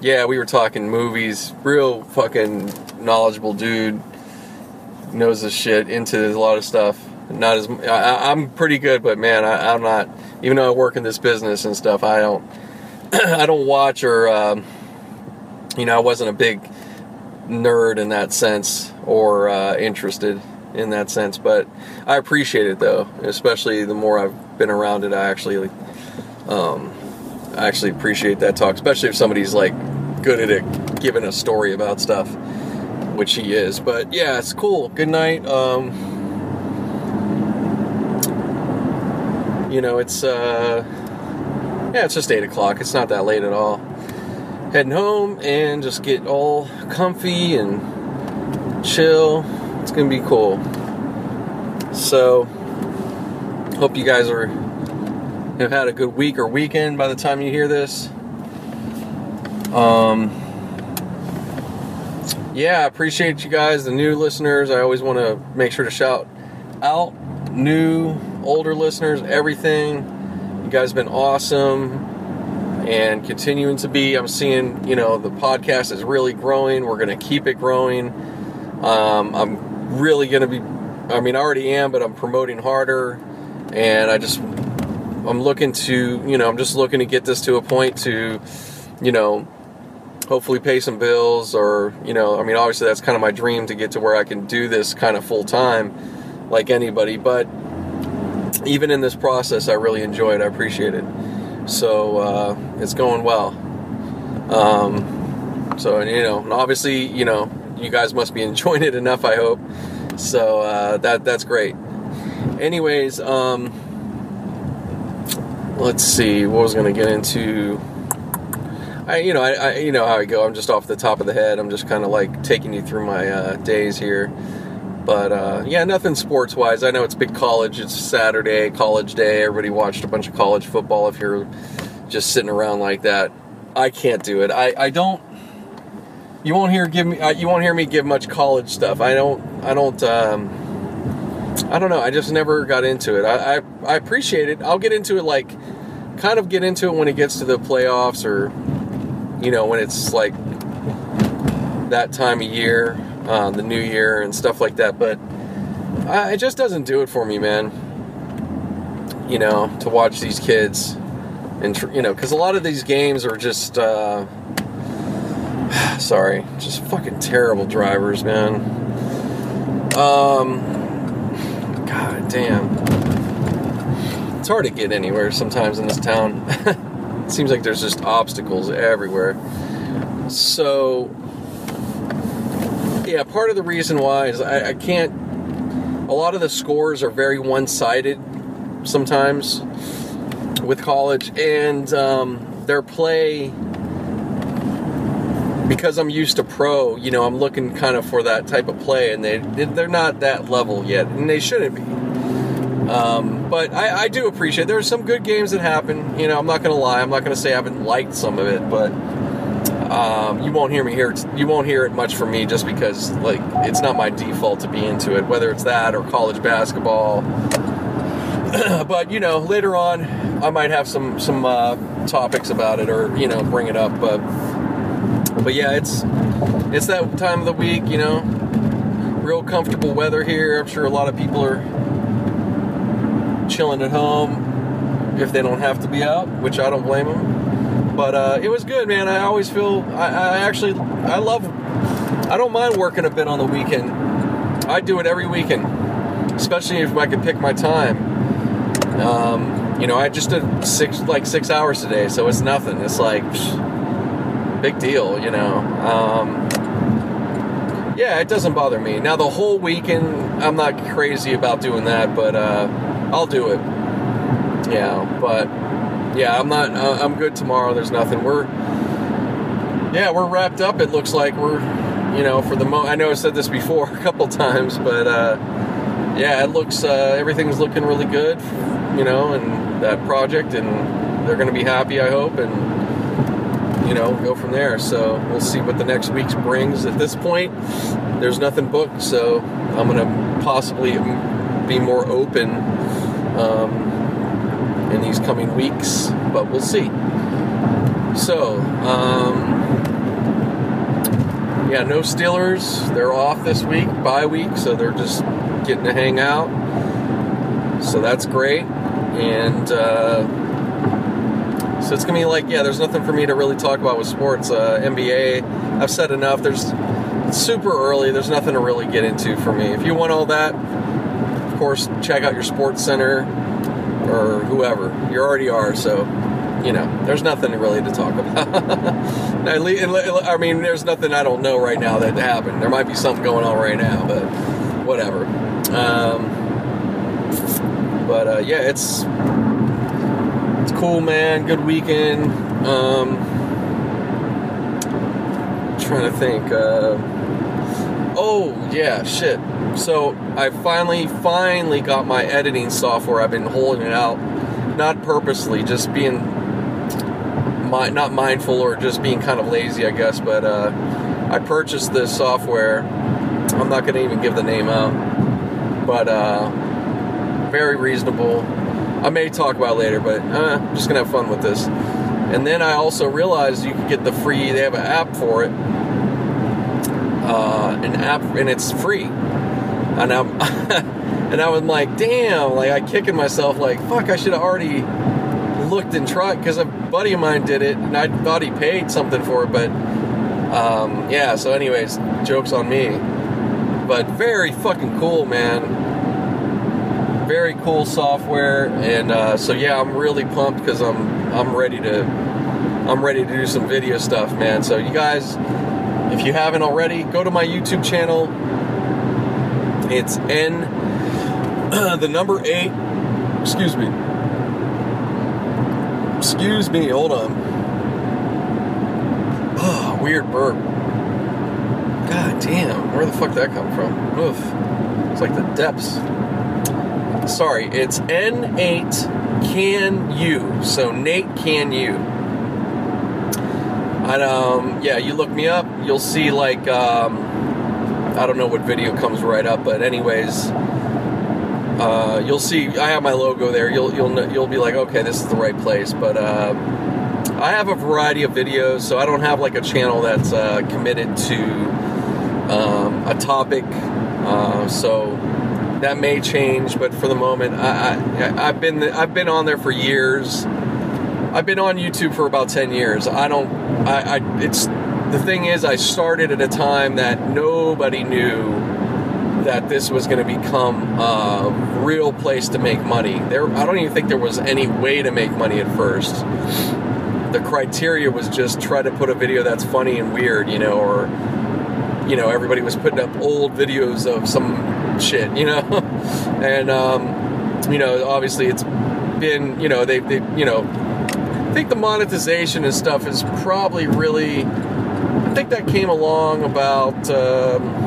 yeah, we were talking movies. Real fucking knowledgeable dude. Knows his shit. Into a lot of stuff. Not as I, am pretty good, but man, I, am not. Even though I work in this business and stuff, I don't. I don't watch or. Um, you know, I wasn't a big nerd in that sense or uh, interested in that sense, but I appreciate it though. Especially the more I've been around it, I actually. Um, I actually appreciate that talk, especially if somebody's like good at it, giving a story about stuff, which he is. But yeah, it's cool. Good night. Um, you know, it's uh, yeah, it's just eight o'clock. It's not that late at all. Heading home and just get all comfy and chill. It's gonna be cool. So, hope you guys are have had a good week or weekend by the time you hear this. Um, yeah, I appreciate you guys, the new listeners. I always want to make sure to shout out new, older listeners, everything. You guys have been awesome and continuing to be. I'm seeing, you know, the podcast is really growing. We're going to keep it growing. Um, I'm really going to be, I mean, I already am, but I'm promoting harder. And I just I'm looking to, you know, I'm just looking to get this to a point to, you know, hopefully pay some bills or, you know, I mean, obviously that's kind of my dream to get to where I can do this kind of full time like anybody. But even in this process, I really enjoy it. I appreciate it. So uh, it's going well. Um, so, and, you know, obviously, you know, you guys must be enjoying it enough, I hope. So uh, that that's great. Anyways, um, let's see what was going to get into I, you know, I, I, you know how I go. I'm just off the top of the head. I'm just kind of like taking you through my uh, days here. But uh, yeah, nothing sports wise. I know it's big college. It's Saturday, college day. Everybody watched a bunch of college football. If you're just sitting around like that, I can't do it. I, I don't. You won't hear give me. Uh, you won't hear me give much college stuff. I don't. I don't. Um, I don't know. I just never got into it. I, I, I appreciate it. I'll get into it like, kind of get into it when it gets to the playoffs or, you know, when it's like that time of year, uh, the new year and stuff like that. But I, it just doesn't do it for me, man. You know, to watch these kids and, you know, because a lot of these games are just, uh, sorry, just fucking terrible drivers, man. Um, God damn. It's hard to get anywhere sometimes in this town. it seems like there's just obstacles everywhere. So, yeah, part of the reason why is I, I can't. A lot of the scores are very one sided sometimes with college, and um, their play because I'm used to pro, you know, I'm looking kind of for that type of play, and they they're not that level yet, and they shouldn't be. Um, but I, I, do appreciate there's some good games that happen. You know, I'm not gonna lie, I'm not gonna say I haven't liked some of it, but um, you won't hear me here. You won't hear it much from me just because like it's not my default to be into it, whether it's that or college basketball. but you know, later on, I might have some some uh, topics about it or you know bring it up. But but yeah, it's it's that time of the week. You know, real comfortable weather here. I'm sure a lot of people are chilling at home if they don't have to be out, which I don't blame them. But uh, it was good, man. I always feel I, I actually I love. I don't mind working a bit on the weekend. I do it every weekend, especially if I can pick my time. Um, you know, I just did six like six hours today, so it's nothing. It's like psh, big deal, you know. Um, yeah, it doesn't bother me. Now the whole weekend, I'm not crazy about doing that, but uh, I'll do it. Yeah, but yeah, I'm not. Uh, I'm good tomorrow. There's nothing. We're yeah, we're wrapped up. It looks like we're you know for the mo. I know I said this before a couple times, but uh, yeah, it looks uh, everything's looking really good you know, and that project, and they're going to be happy, I hope, and you know, go from there. So we'll see what the next week brings. At this point, there's nothing booked, so I'm going to possibly be more open um, in these coming weeks, but we'll see. So, um, yeah, no Steelers. They're off this week, bye week, so they're just getting to hang out. So that's great and uh, so it's gonna be like, yeah, there's nothing for me to really talk about with sports. Uh, NBA, I've said enough. There's super early. There's nothing to really get into for me. If you want all that, of course, check out your sports center or whoever. You already are, so you know, there's nothing really to talk about. I mean, there's nothing I don't know right now that happened. There might be something going on right now, but whatever. Um, but uh, yeah, it's it's cool, man. Good weekend. Um, trying to think. Uh, oh yeah, shit. So I finally, finally got my editing software. I've been holding it out, not purposely, just being my, not mindful or just being kind of lazy, I guess. But uh, I purchased this software. I'm not going to even give the name out, but uh, very reasonable. I may talk about later, but uh, I'm just gonna have fun with this. And then I also realized you can get the free. They have an app for it, uh, an app, and it's free. And I'm and I was like, damn, like I kicking myself, like fuck, I should have already looked and tried because a buddy of mine did it, and I thought he paid something for it, but um, yeah. So, anyways, jokes on me. But very fucking cool, man very cool software, and uh, so yeah, I'm really pumped because I'm I'm ready to I'm ready to do some video stuff, man. So you guys, if you haven't already, go to my YouTube channel. It's N the number eight. Excuse me. Excuse me. Hold on. Oh, weird burp. God damn, where the fuck that come from? Oof. It's like the depths sorry, it's N8 Can You. So Nate Can You. And um, yeah, you look me up, you'll see like um, I don't know what video comes right up, but anyways, uh, you'll see I have my logo there. You'll you'll you'll be like, okay, this is the right place. But uh, I have a variety of videos, so I don't have like a channel that's uh, committed to um, a topic. Uh, so that may change, but for the moment, I, I I've been I've been on there for years. I've been on YouTube for about ten years. I don't. I, I it's the thing is, I started at a time that nobody knew that this was going to become a real place to make money. There, I don't even think there was any way to make money at first. The criteria was just try to put a video that's funny and weird, you know, or you know, everybody was putting up old videos of some shit, you know. and um, you know, obviously it's been, you know, they they you know, I think the monetization and stuff is probably really. I think that came along about. Um,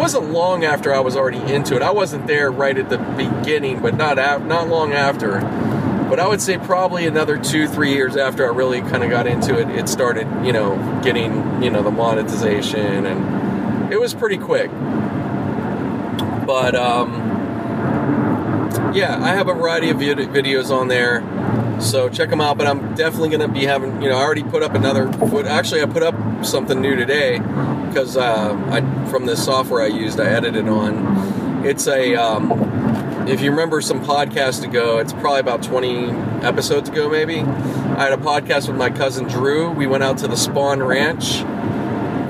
wasn't long after I was already into it. I wasn't there right at the beginning, but not af- not long after. But I would say probably another two, three years after I really kind of got into it, it started, you know, getting, you know, the monetization, and it was pretty quick. But um, yeah, I have a variety of videos on there, so check them out. But I'm definitely going to be having, you know, I already put up another. Actually, I put up something new today because uh, I from this software I used, I edited on. It's a um, if you remember some podcasts ago, it's probably about 20 episodes ago, maybe. I had a podcast with my cousin Drew. We went out to the Spahn Ranch.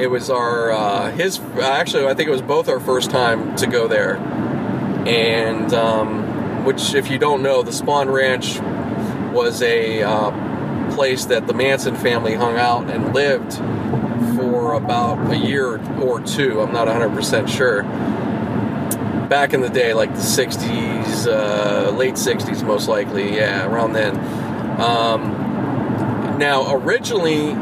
It was our, uh, his, actually, I think it was both our first time to go there. And, um, which, if you don't know, the Spahn Ranch was a uh, place that the Manson family hung out and lived for about a year or two. I'm not 100% sure back in the day, like the 60s, uh, late 60s, most likely. Yeah, around then. Um, now, originally,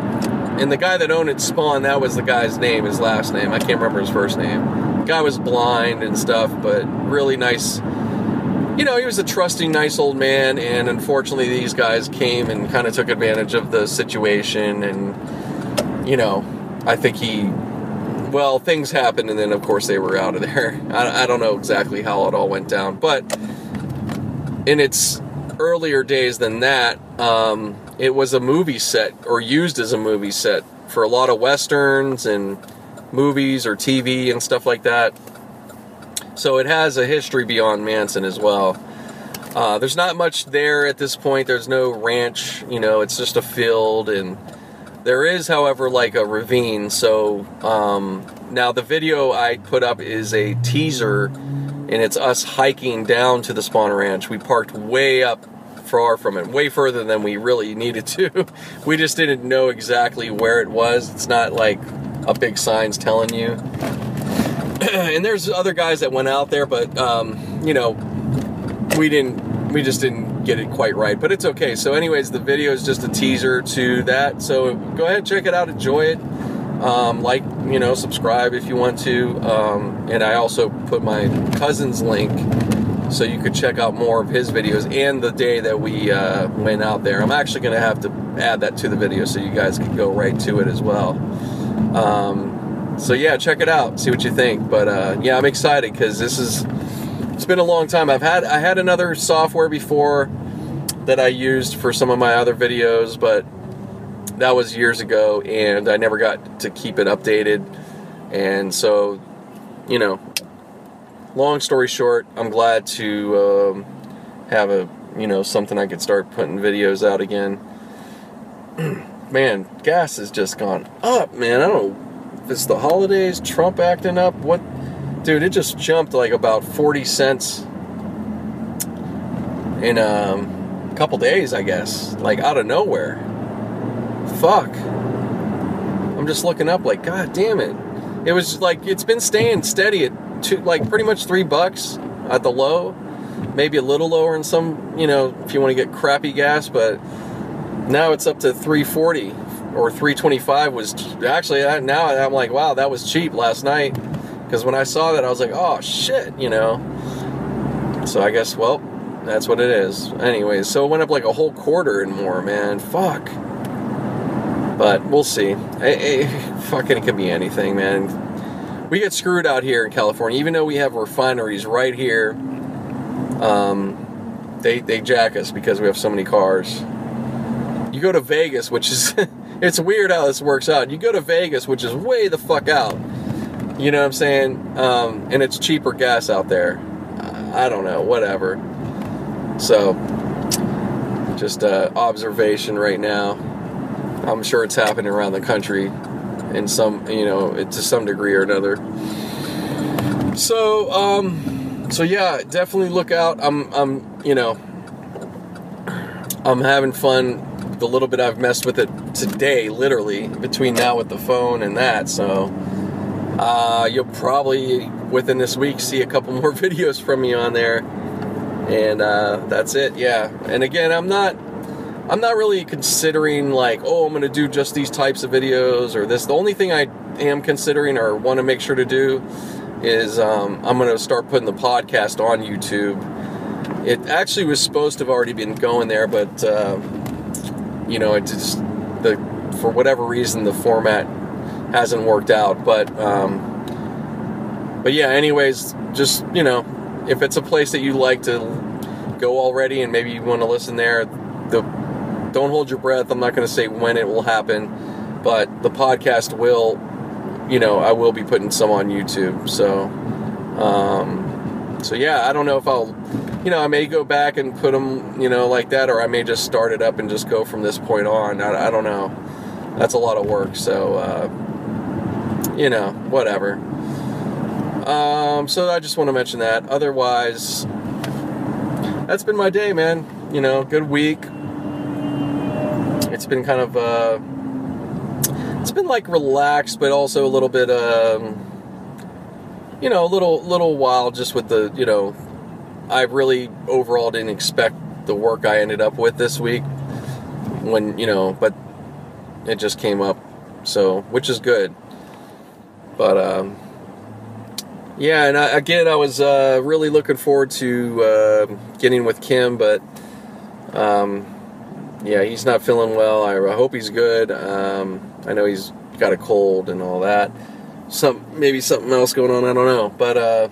and the guy that owned it, Spahn, that was the guy's name, his last name. I can't remember his first name. The guy was blind and stuff, but really nice. You know, he was a trusting, nice old man, and unfortunately, these guys came and kind of took advantage of the situation. And, you know, I think he well, things happened, and then of course they were out of there. I, I don't know exactly how it all went down, but in its earlier days than that, um, it was a movie set or used as a movie set for a lot of westerns and movies or TV and stuff like that. So it has a history beyond Manson as well. Uh, there's not much there at this point. There's no ranch, you know, it's just a field and there is, however, like a ravine. So um, now the video I put up is a teaser, and it's us hiking down to the Spahn Ranch. We parked way up far from it, way further than we really needed to. we just didn't know exactly where it was. It's not like a big sign's telling you. and there's other guys that went out there, but um, you know, we didn't. We just didn't get it quite right, but it's okay. So, anyways, the video is just a teaser to that. So, go ahead, check it out, enjoy it. Um, like, you know, subscribe if you want to. Um, and I also put my cousin's link so you could check out more of his videos and the day that we uh, went out there. I'm actually going to have to add that to the video so you guys can go right to it as well. Um, so yeah, check it out, see what you think. But uh, yeah, I'm excited because this is it's been a long time. I've had I had another software before that I used for some of my other videos, but that was years ago, and I never got to keep it updated. And so, you know, long story short, I'm glad to um, have a you know something I could start putting videos out again. man, gas has just gone up, man. I don't know if it's the holidays, Trump acting up, what dude, it just jumped like about 40 cents in um, a couple days, I guess, like out of nowhere. Fuck. I'm just looking up, like, god damn it. It was like, it's been staying steady at two, like pretty much three bucks at the low, maybe a little lower in some, you know, if you want to get crappy gas, but now it's up to 340 or 325 was actually now I'm like, wow, that was cheap last night. Because when I saw that, I was like, oh shit, you know. So I guess, well, that's what it is. Anyways, so it went up like a whole quarter and more, man. Fuck. But we'll see. Fucking, it could be anything, man. We get screwed out here in California, even though we have refineries right here. Um, they they jack us because we have so many cars. You go to Vegas, which is it's weird how this works out. You go to Vegas, which is way the fuck out you know what I'm saying? Um, and it's cheaper gas out there. I don't know, whatever. So, just uh, observation right now. I'm sure it's happening around the country in some, you know, to some degree or another. So, um, so yeah, definitely look out. I'm, I'm, you know, I'm having fun. The little bit I've messed with it today, literally between now with the phone and that. So, uh, you'll probably within this week see a couple more videos from me on there, and uh, that's it. Yeah, and again, I'm not. I'm not really considering like, oh, I'm going to do just these types of videos or this. The only thing I am considering or want to make sure to do is um, I'm going to start putting the podcast on YouTube. it actually was supposed to have already been going there, but uh, you know, it just the for whatever reason the format hasn't worked out. But um, but yeah, anyways, just you know, if it's a place that you like to go already and maybe you want to listen there, the don't hold your breath. I'm not going to say when it will happen, but the podcast will, you know, I will be putting some on YouTube. So, um, so yeah, I don't know if I'll, you know, I may go back and put them, you know, like that, or I may just start it up and just go from this point on. I, I don't know. That's a lot of work. So, uh, you know, whatever. Um, so I just want to mention that. Otherwise, that's been my day, man. You know, good week. Been kind of, uh, it's been like relaxed, but also a little bit, um, you know, a little, little wild just with the, you know, I really overall didn't expect the work I ended up with this week when, you know, but it just came up. So, which is good. But, um, yeah, and I, again, I was uh, really looking forward to uh, getting with Kim, but um, yeah, he's not feeling well. I, I hope he's good. Um, I know he's got a cold and all that. Some maybe something else going on. I don't know, but uh,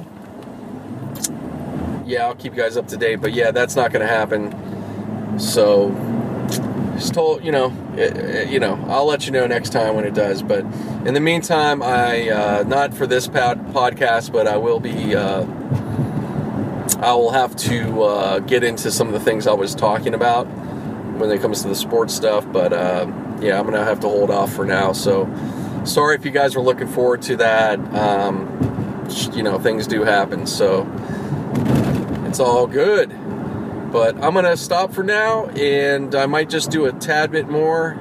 yeah, I'll keep you guys up to date. But yeah, that's not going to happen. So just told you know it, it, you know I'll let you know next time when it does. But in the meantime, I uh, not for this pod- podcast, but I will be. Uh, I will have to uh, get into some of the things I was talking about when it comes to the sports stuff. But uh, yeah, I'm gonna have to hold off for now. So sorry if you guys were looking forward to that. Um, you know, things do happen, so it's all good. But I'm gonna stop for now, and I might just do a tad bit more.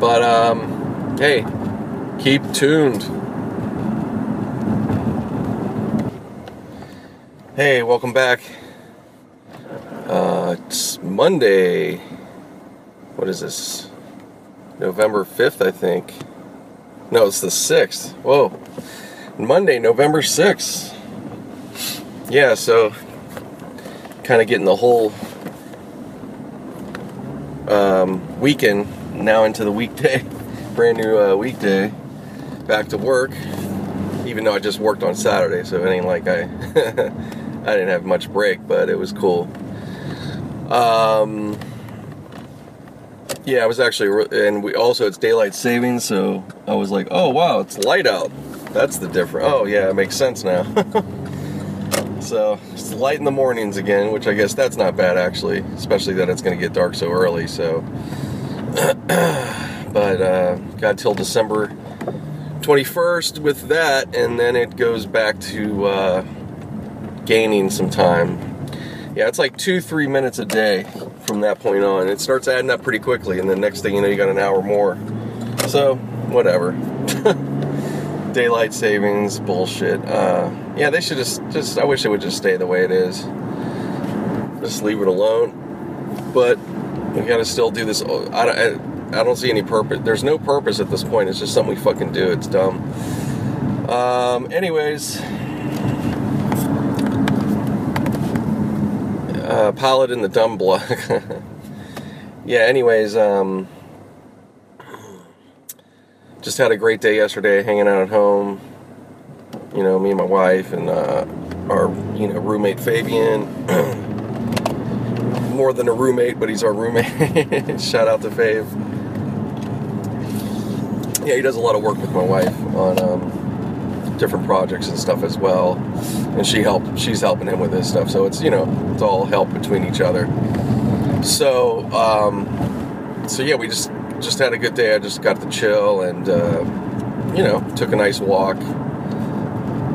But um, hey, keep tuned. Hey, welcome back. It's Monday. What is this? November 5th, I think. No, it's the 6th. Whoa. Monday, November 6th. Yeah, so kind of getting the whole um, weekend now into the weekday, brand new uh, weekday, back to work. Even though I just worked on Saturday, so it ain't like I I didn't have much break, but it was cool. Um, yeah, I was actually, and we also it's daylight savings, so I was like, oh wow, it's light out. That's the difference. Oh yeah, it makes sense now. so it's light in the mornings again, which I guess that's not bad actually, especially that it's going to get dark so early. So, but uh, got till December 21st with that, and then it goes back to uh, gaining some time. Yeah, it's like two, three minutes a day from that point on. It starts adding up pretty quickly, and the next thing you know, you got an hour more. So, whatever. Daylight savings, bullshit. Uh, yeah, they should just, just, I wish it would just stay the way it is. Just leave it alone. But we gotta still do this. I don't, I, I don't see any purpose. There's no purpose at this point. It's just something we fucking do. It's dumb. Um, anyways, uh, Pilot in the Dumb Block. yeah, anyways, um, just had a great day yesterday hanging out at home. You know, me and my wife and uh, our, you know, roommate Fabian. More than a roommate, but he's our roommate. Shout out to Fave. Yeah, he does a lot of work with my wife on um, different projects and stuff as well. And she helped she's helping him with his stuff. So it's you know it's all help between each other. So um so yeah we just just had a good day. I just got to chill and uh, you know took a nice walk.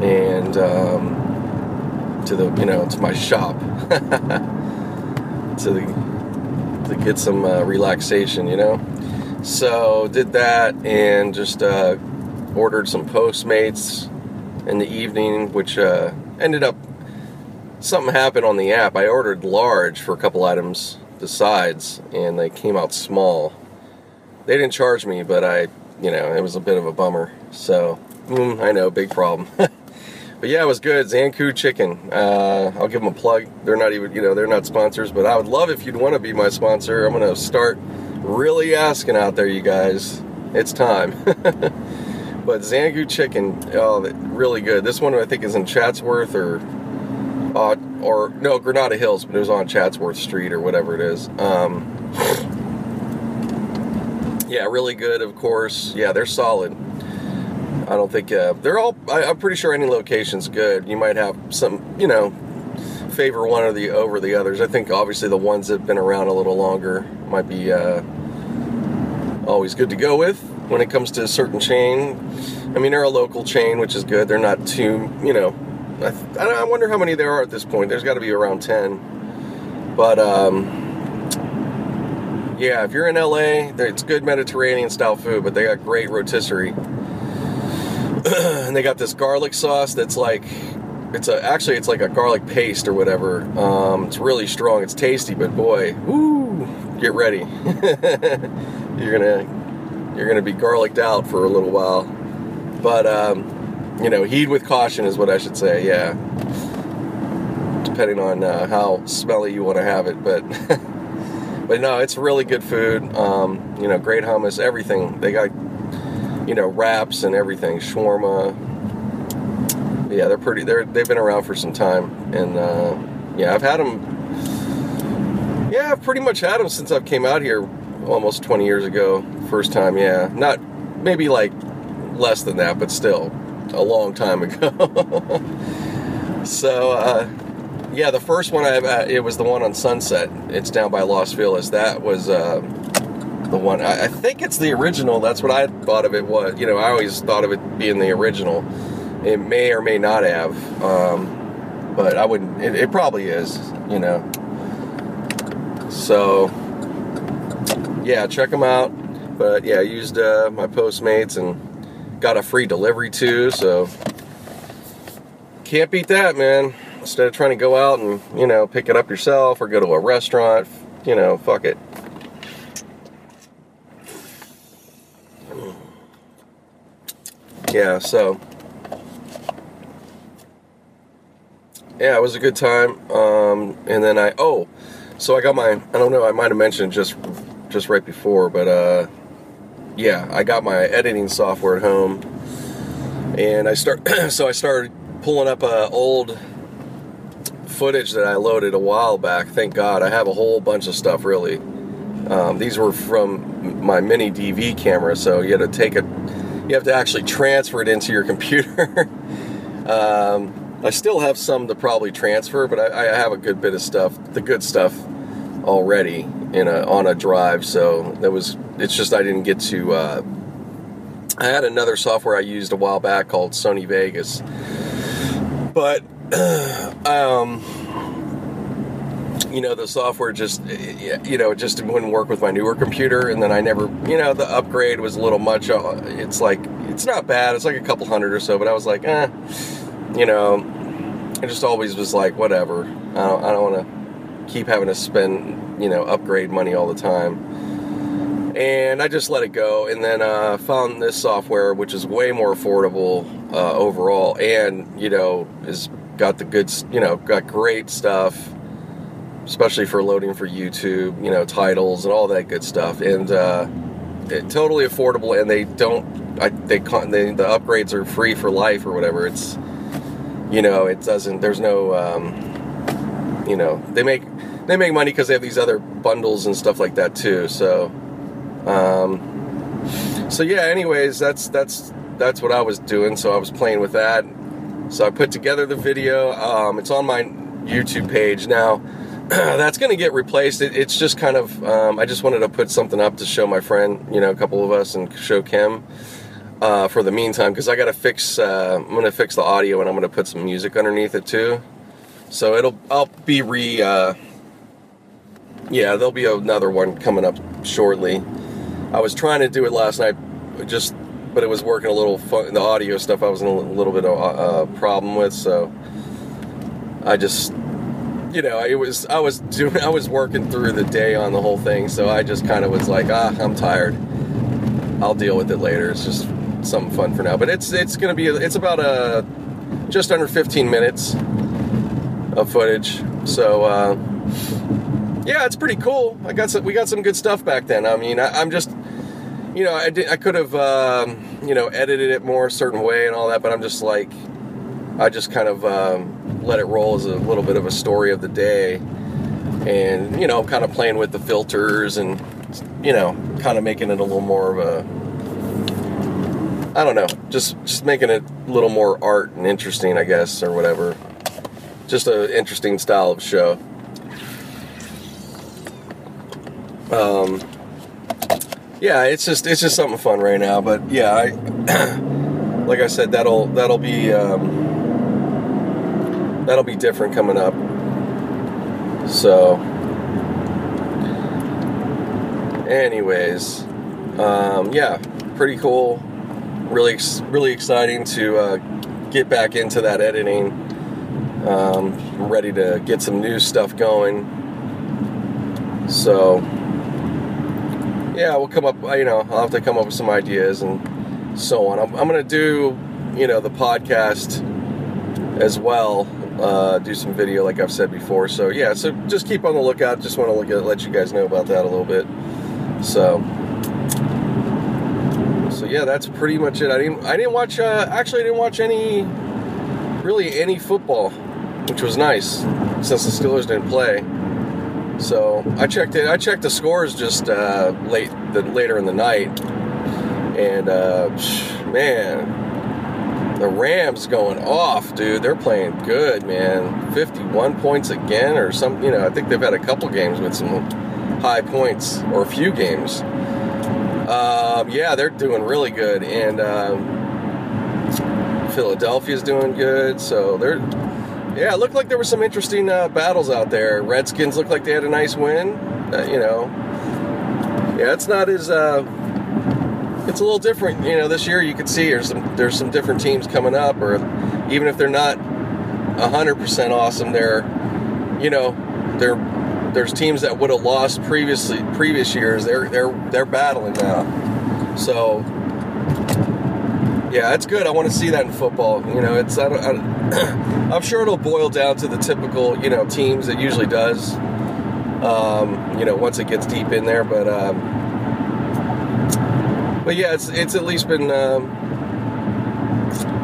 And um, to the you know to my shop. To the to get some uh, relaxation you know? So did that and just uh, ordered some postmates in the evening which uh, ended up something happened on the app. I ordered large for a couple items besides, and they came out small. They didn't charge me, but I, you know, it was a bit of a bummer. So, mm, I know, big problem. but yeah, it was good. Zankou Chicken. Uh, I'll give them a plug. They're not even, you know, they're not sponsors, but I would love if you'd want to be my sponsor. I'm going to start really asking out there, you guys. It's time. but Zankou Chicken, oh, really good. This one I think is in Chatsworth or, uh, or no, Granada Hills, but it was on Chatsworth Street or whatever it is. Um, yeah, really good, of course. Yeah, they're solid. I don't think uh, they're all. I, am pretty sure any location's good. You might have some, you know, favor one or the over the others. I think obviously the ones that've been around a little longer might be uh, always good to go with when it comes to a certain chain. I mean, they're a local chain, which is good. They're not too, you know. I, I wonder how many there are at this point. There's got to be around ten. But um, yeah, if you're in LA, it's good Mediterranean style food, but they got great rotisserie. and they got this garlic sauce that's like it's a actually it's like a garlic paste or whatever. Um, it's really strong. It's tasty, but boy, woo, get ready. you're gonna you're gonna be garlicked out for a little while. But um, you know, heed with caution is what I should say. Yeah, depending on uh, how smelly you want to have it, but. but no, it's really good food. Um, you know, great hummus, everything. They got you know, wraps and everything, shawarma. Yeah, they're pretty. They're they've been around for some time, and uh, yeah, I've had them. Yeah, I've pretty much had them since I've came out here almost 20 years ago. First time, yeah, not maybe like less than that, but still a long time ago. so uh, yeah, the first one I uh, it was the one on Sunset. It's down by Los Feliz. That was. Uh, the one. I, I, think it's the original. That's what I thought of it was. You know, I always thought of it being the original. It may or may not have, um, but I wouldn't. It, it, probably is. You know. So yeah, check them out. But yeah, I used uh, my Postmates and got a free delivery too. So can't beat that, man. Instead of trying to go out and you know pick it up yourself or go to a restaurant, you know, fuck it yeah, so yeah, it was a good time. Um, and then I oh, so I got my I don't know I might have mentioned just just right before, but uh, yeah, I got my editing software at home, and I start so I started pulling up uh, old footage that I loaded a while back. Thank God, I have a whole bunch of stuff really. Um, these were from my mini DV camera, so you had to take it you have to actually transfer it into your computer. um, I still have some to probably transfer, but I, I, have a good bit of stuff, the good stuff, already in a on a drive. So that was. It's just I didn't get to. Uh, I had another software I used a while back called Sony Vegas, but um, you know the software just you know it just wouldn't work with my newer computer and then i never you know the upgrade was a little much uh, it's like it's not bad it's like a couple hundred or so but i was like eh you know i just always was like whatever i don't, I don't want to keep having to spend you know upgrade money all the time and i just let it go and then uh, found this software which is way more affordable uh, overall and you know is got the good you know got great stuff especially for loading for YouTube, you know, titles and all that good stuff. And uh, it, totally affordable, and they don't, I, they, they, the upgrades are free for life or whatever. It's, you know, it doesn't. There's no, um, you know, they make they make money because they have these other bundles and stuff like that too. So, um, so yeah. Anyways, that's that's that's what I was doing. So I was playing with that. So I put together the video. Um, it's on my YouTube page now. that's going to get replaced. It, it's just kind of, um, I just wanted to put something up to show my friend, you know, a couple of us, and show Kim uh, for the meantime, because I got to fix, uh, I'm to fix the audio and I'm to put some music underneath it too. So it'll, I'll be re, uh, yeah, there'll be another one coming up shortly. I was trying to do it last night, just, but it was working a little, fun, the audio stuff I was in a little bit of a uh, problem with, so I just you know, it was I was doing I was working through the day on the whole thing, so I just kind of was like, ah, I'm tired. I'll deal with it later. It's just something fun for now. But it's it's gonna be it's about a just under 15 minutes of footage. So uh, yeah, it's pretty cool. I got some, we got some good stuff back then. I mean, I, am just you know I, did, I could have um, you know edited it more a certain way and all that, but I'm just like I just kind of um, let it roll as a little bit of a story of the day, and you know kind of playing with the filters and you know kind of making it a little more of a I don't know, just just making it a little more art and interesting, I guess, or whatever. Just an interesting style of show. Um, yeah, it's just it's just something fun right now. But yeah, I like I said, that'll that'll be um, that'll be different coming up. So, anyways, um, yeah, pretty cool really really exciting to uh, get back into that editing. Um, I'm ready to get some new stuff going. So yeah, we'll come up. You know, I'll have to come up with some ideas and so on. I'm, I'm to do you know the podcast as well. Uh, do some video like I've said before. So yeah, so just keep on the lookout. Just want to look at, let you guys know about that a little bit. So so yeah, that's pretty much it. I didn't I didn't watch uh, actually I didn't watch any really any football, which was nice since the Steelers didn't play. So I checked it. I checked the scores just uh, late the later in the night, and uh, man, the Rams going off, dude. They're playing good, man. Fifty-one points again, or some. You know, I think they've had a couple games with some high points, or a few games. Um, yeah, they're doing really good, and um, Philadelphia's doing good. So they're, yeah, it looked like there were some interesting uh, battles out there. Redskins looked like they had a nice win. Uh, you know, yeah, it's not as, uh, it's a little different. You know, this year you could see there's some there's some different teams coming up, or even if they're not hundred percent awesome, they're, you know, they're there's teams that would have lost previously previous years. They're they're they're battling now. So yeah, it's good. I want to see that in football. You know, it's I I, am sure it'll boil down to the typical you know teams. It usually does. Um, you know, once it gets deep in there, but um, but yeah, it's it's at least been um,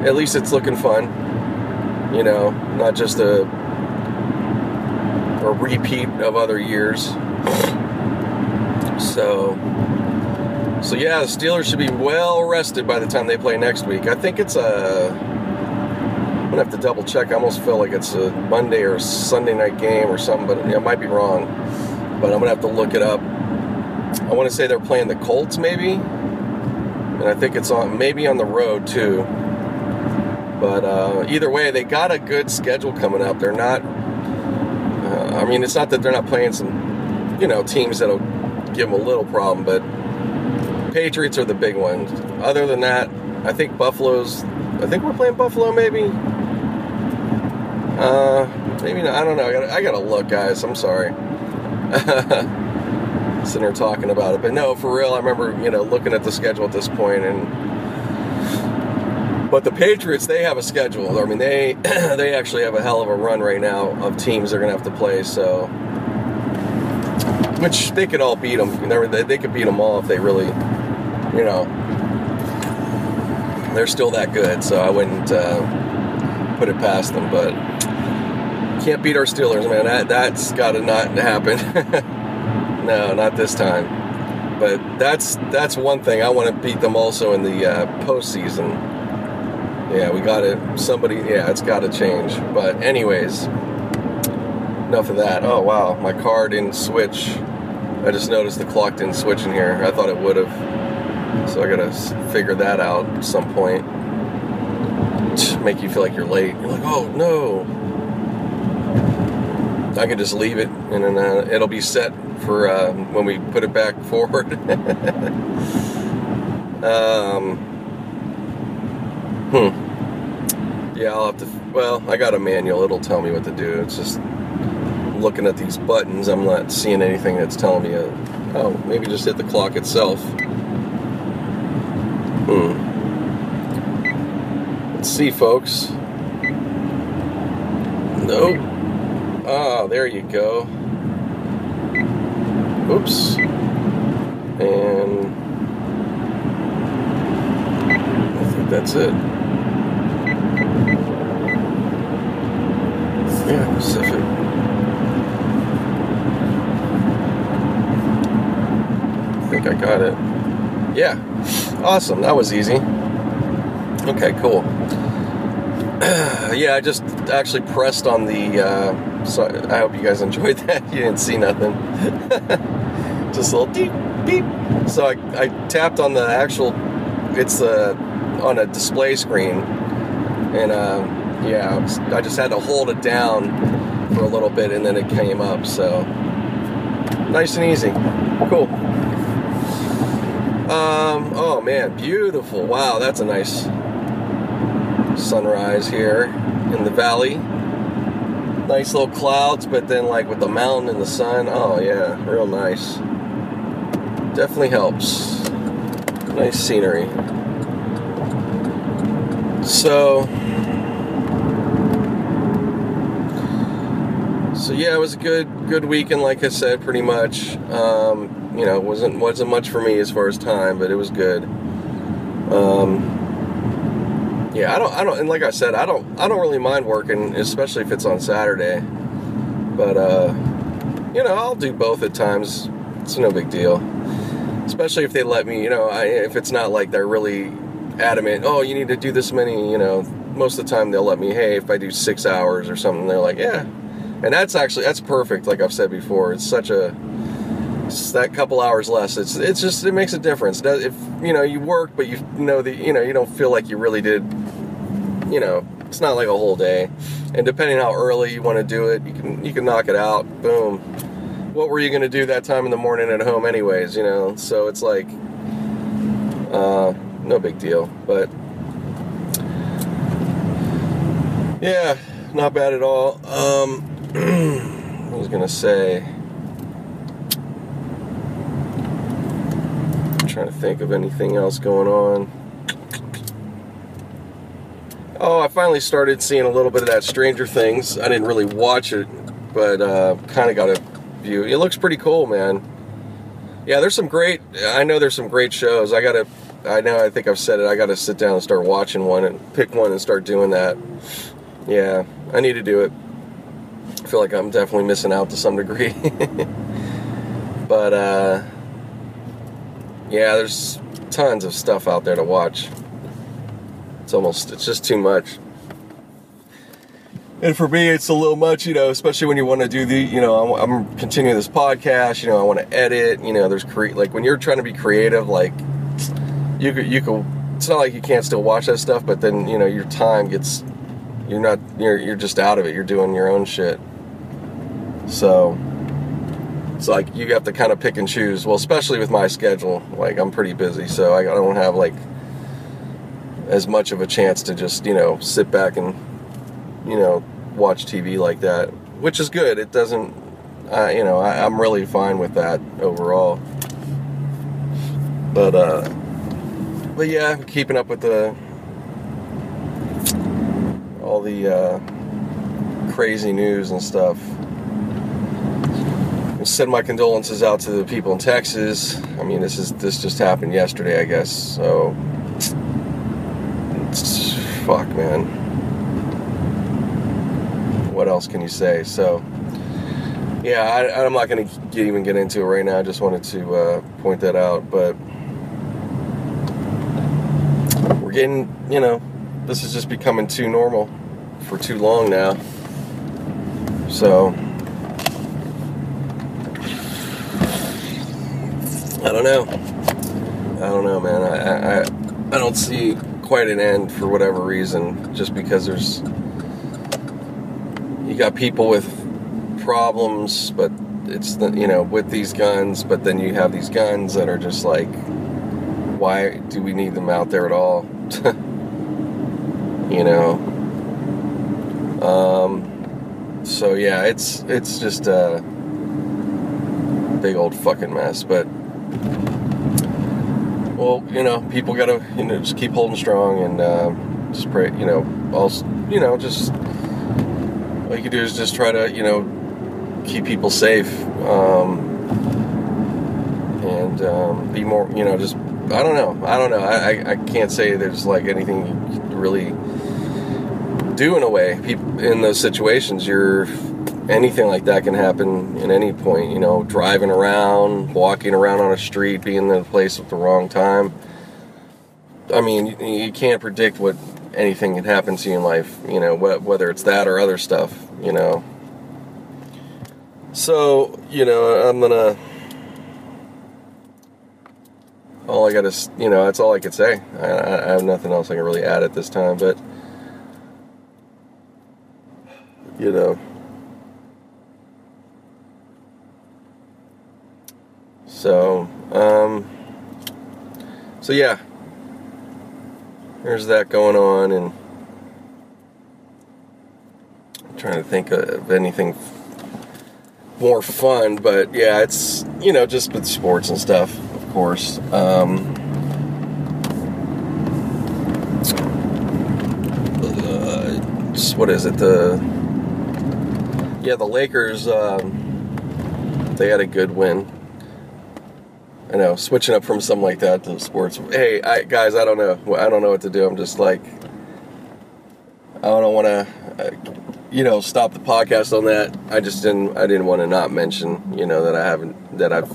at least it's looking fun. You know, not just a a repeat of other years. So, so yeah, the Steelers should be well rested by the time they play next week. I think it's a. I'm gonna have to double check. I almost feel like it's a Monday or Sunday night game or something, but I might be wrong. But I'm gonna have to look it up. I want to say they're playing the Colts, maybe, and I think it's on maybe on the road too. But uh, either way, they got a good schedule coming up. They're not uh, I mean, it's not that they're not playing some, you know, teams that'll give them a little problem, but Patriots are the big ones. Other than that, I think Buffalo's. I think we're playing Buffalo, maybe. Uh, maybe not. I don't know. I gotta, I gotta look, guys. I'm sorry. Sitting here talking about it, but no, for real. I remember, you know, looking at the schedule at this point, and but the Patriots, they have a schedule. I mean, they they actually have a hell of a run right now of teams they're to have to play. So, which they could all beat them. They, they could beat them all if they really, you know, they're still that good. So I wouldn't uh, put it past them. But can't beat our Steelers, man. That that's got to not happen. no, not this time. But that's that's one thing I want to beat them also in the uh, postseason yeah, we got it. Somebody, yeah, it's got to change. But, anyways, enough of that. Oh, wow, my car didn't switch. I just noticed the clock didn't switch in here. I thought it would have. So I gotta figure that out at some point. Make you feel like you're late. You're like, oh no. I can just leave it and then uh, it'll be set for uh, when we put it back forward. um, hmm. Yeah, I'll have to. Well, I got a manual. It'll tell me what to do. It's just looking at these buttons. I'm not seeing anything that's telling me. Uh, oh, maybe just hit the clock itself. Hmm. Let's see, folks. Nope. Ah, there you go. Oops. And I think that's it. Yeah, Pacific. I think I got it. Yeah. Awesome. That was easy. Okay, cool. yeah, I just actually pressed on the. Uh, so I hope you guys enjoyed that. You didn't see nothing. just a little deep, beep. So I, I tapped on the actual. It's uh, on a display screen, and uh, yeah, I, was, I just had to hold it down for a little bit, and then it came up. So nice and easy. Cool. Um, oh man, beautiful. Wow, that's a nice sunrise here in the valley. Nice little clouds, but then like with the mountain and the sun, oh yeah, real nice. Definitely helps. Nice scenery. So, so yeah, it was a good good weekend. Like I said, pretty much. Um, you know, it wasn't wasn't much for me as far as time, but it was good. Um, yeah, I don't, I don't, and like I said, I don't, I don't really mind working, especially if it's on Saturday. But uh, you know, I'll do both at times. It's no big deal, especially if they let me. You know, I, if it's not like they're really adamant. Oh, you need to do this many. You know, most of the time they'll let me. Hey, if I do six hours or something, they're like, yeah, and that's actually that's perfect. Like I've said before, it's such a that couple hours less. It's it's just it makes a difference. If you know you work but you know that you know you don't feel like you really did you know it's not like a whole day. And depending how early you want to do it you can you can knock it out boom. What were you going to do that time in the morning at home anyways you know? So it's like uh no big deal but yeah not bad at all. Um I was gonna say trying to think of anything else going on. Oh, I finally started seeing a little bit of that Stranger Things. I didn't really watch it, but uh, kind of got a view. It looks pretty cool, man. Yeah, there's some great. I know there's some great shows. I gotta. I know. I think I've said it. I gotta sit down and start watching one and pick one and start doing that. Yeah, I need to do it. I feel like I'm definitely missing out to some degree. but uh yeah, there's tons of stuff out there to watch. It's almost, it's just too much. And for me, it's a little much, you know, especially when you want to do the, you know, I'm, I'm continuing this podcast, you know, I want to edit, you know, there's create, like when you're trying to be creative, like you could, you could, it's not like you can't still watch that stuff, but then, you know, your time gets, you're not, you're, you're just out of it. You're doing your own shit. So, it's like you have to kind of pick and choose. Well, especially with my schedule, like I'm pretty busy, so I don't have like as much of a chance to just you know sit back and you know watch TV like that, which is good. It doesn't, you know, I, I'm really fine with that overall. But uh, but yeah, keeping up with the all the uh, crazy news and stuff send my condolences out to the people in Texas. I mean, this is this just happened yesterday, I guess. So, fuck, man. What else can you say? So, yeah, I, am not gonna get, even get into it right now. I just wanted to uh, point that out, but we're getting, you know, this is just becoming too normal for too long now. So. I don't know. I don't know, man. I, I I don't see quite an end for whatever reason. Just because there's you got people with problems, but it's the you know with these guns, but then you have these guns that are just like, why do we need them out there at all? you know. Um. So yeah, it's it's just a big old fucking mess, but well, you know, people got to, you know, just keep holding strong and uh, just pray, you know, also, you know, just all you can do is just try to, you know, keep people safe. Um, and um, be more, you know, just I don't know. I don't know. I, I, I can't say there's like anything you really do in a way. People in those situations, you're anything like that can happen in any point. You know, driving around, walking around on a street, being in the place at the wrong time. I mean, you, can't predict what anything can happen to you in life. You know, whether it's that or other stuff. You know. So you know, I'm gonna all I got is, you know, that's all I could say. I, I, have nothing else I can really add at this time, but, you know. So, um, so yeah, there's that going on, and I'm trying to think of anything more fun, but yeah, it's, you know, just with sports and stuff of course. Um, uh, what is it? The yeah, the Lakers. Um, they had a good win. I know, switching up from something like that to sports. Hey, I, guys, I don't know. I don't know what to do. I'm just like, I don't want to, uh, you know, stop the podcast on that. I just didn't. I didn't want to not mention, you know, that I haven't that I've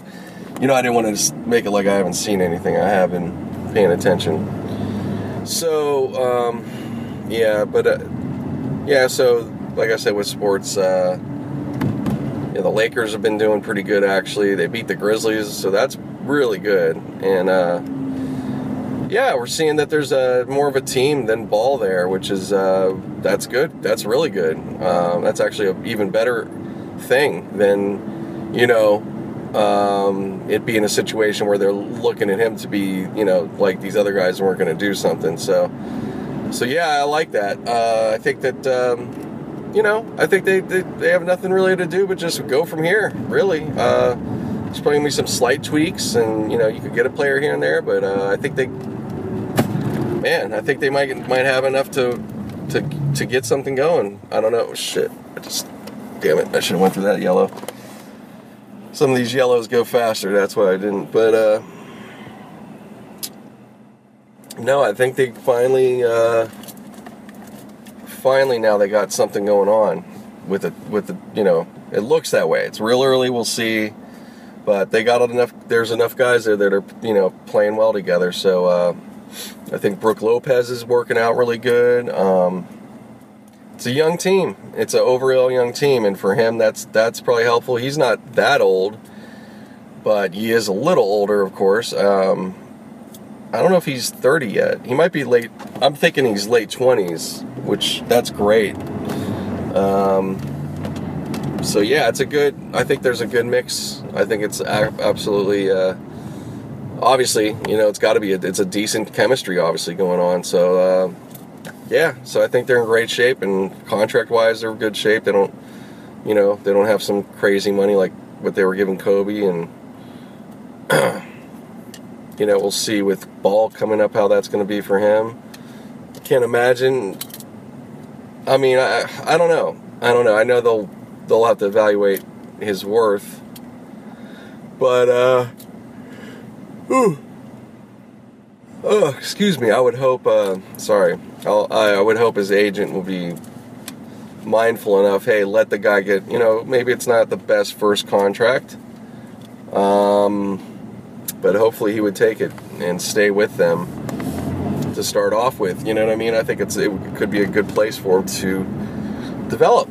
you know, I didn't want to make it like I haven't seen anything. I have been paying attention. So, um, yeah, but uh, yeah, so like I said with sports, uh, yeah, the Lakers have been doing pretty good actually. They beat the Grizzlies, so that's really good. And uh, yeah, we're seeing that there's a more of a team than ball there, which is uh, that's good. That's really good. Um, that's actually an even better thing than you know um, it being a situation where they're looking at him to be, you know, like these other guys weren't going to do something. So, so yeah, I like that. Uh, I think that, um, you know, I think they, they, they have nothing really to do but just go from here. Really, uh, there's probably gonna be some slight tweaks, and you know, you could get a player here and there, but uh, I think they, man, I think they might might have enough to to to get something going. I don't know. Shit, I just, damn it, I should have went through that yellow some of these yellows go faster. That's why I didn't. But uh, no, I think they finally, uh, finally now they got something going on with it. With the, you know, it looks that way. It's real early. We'll see. But they got enough. There's enough guys there that are you know playing well together. So uh, I think Brook Lopez is working out really good. Um, it's a young team. It's an overall young team, and for him, that's that's probably helpful. He's not that old, but he is a little older, of course. Um, I don't know if he's 30 yet. He might be late. I'm thinking he's late 20s, which that's great. Um, so yeah, it's a good. I think there's a good mix. I think it's absolutely. Uh, obviously, you know, it's got to be. A, it's a decent chemistry, obviously, going on. So. Uh, yeah, so I think they're in great shape, and contract wise, they're in good shape. They don't, you know, they don't have some crazy money like what they were giving Kobe, and you know, we'll see with Ball coming up how that's going to be for him. Can't imagine. I mean, I I don't know. I don't know. I know they'll they'll have to evaluate his worth, but uh, ooh, oh, excuse me. I would hope. Uh, sorry. I'll, I would hope his agent will be mindful enough. Hey, let the guy get. You know, maybe it's not the best first contract. Um, but hopefully he would take it and stay with them to start off with. You know what I mean? I think it's it could be a good place for him to develop.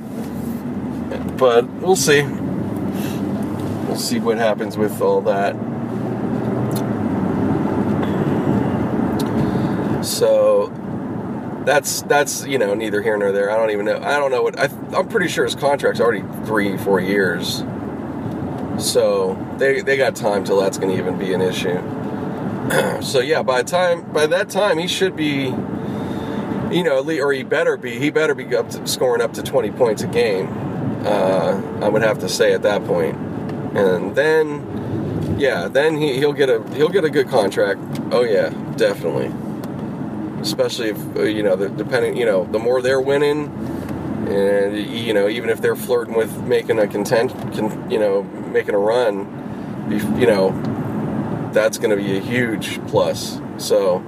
But we'll see. We'll see what happens with all that. So that's that's you know neither here nor there. I don't even know. I don't know what I, I'm pretty sure his contract's already three four years. So they they got time till that's going to even be an issue. so yeah, by time by that time he should be, you know, or he better be he better be up to scoring up to 20 points a game. Uh, I would have to say at that point, and then yeah, then he, he'll get a he'll get a good contract. Oh yeah, definitely especially if uh, you know the depending you know the more they're winning and you know, even if they're flirting with making a content, con, you know, making a run, you know, that's going to be a huge plus. So,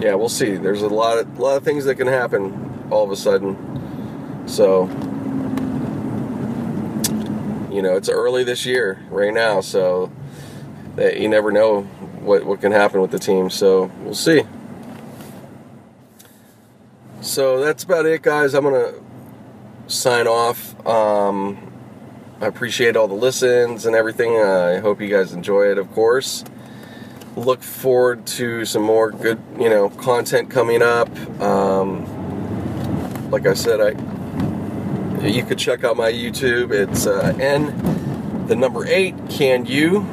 yeah, we'll see. There's a lot of a lot of things that can happen all of a sudden. So, you know, it's early this year right now, so you never know what what can happen with the team. So we'll see. So that's about it, guys. I'm gonna sign off. Um, I appreciate all the listens and everything. I hope you guys enjoy it, of course. Look forward to some more good, you know, content coming up. Um, like I said, I you could check out my YouTube. It's uh, N, the number eight, can you?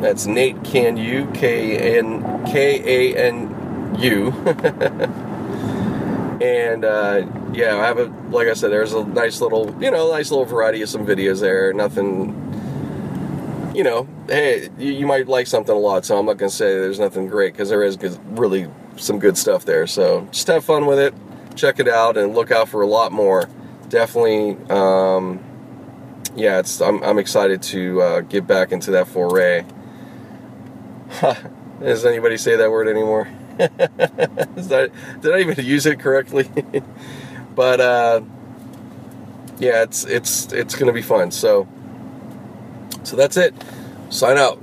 That's Nate Can You, K N K A N U. and uh, yeah, I have a like I said, there's a nice little you know nice little variety of some videos there. Nothing, you know. Hey, you, you might like something a lot, so I'm not gonna say there's nothing great because there is really some good stuff there. So just have fun with it, check it out, and look out for a lot more. Definitely, um, yeah, it's I'm, I'm excited to uh, get back into that foray. Does anybody say that word anymore? that, did I even use it correctly? but uh, yeah, it's it's it's gonna be fun. So so that's it. Sign out.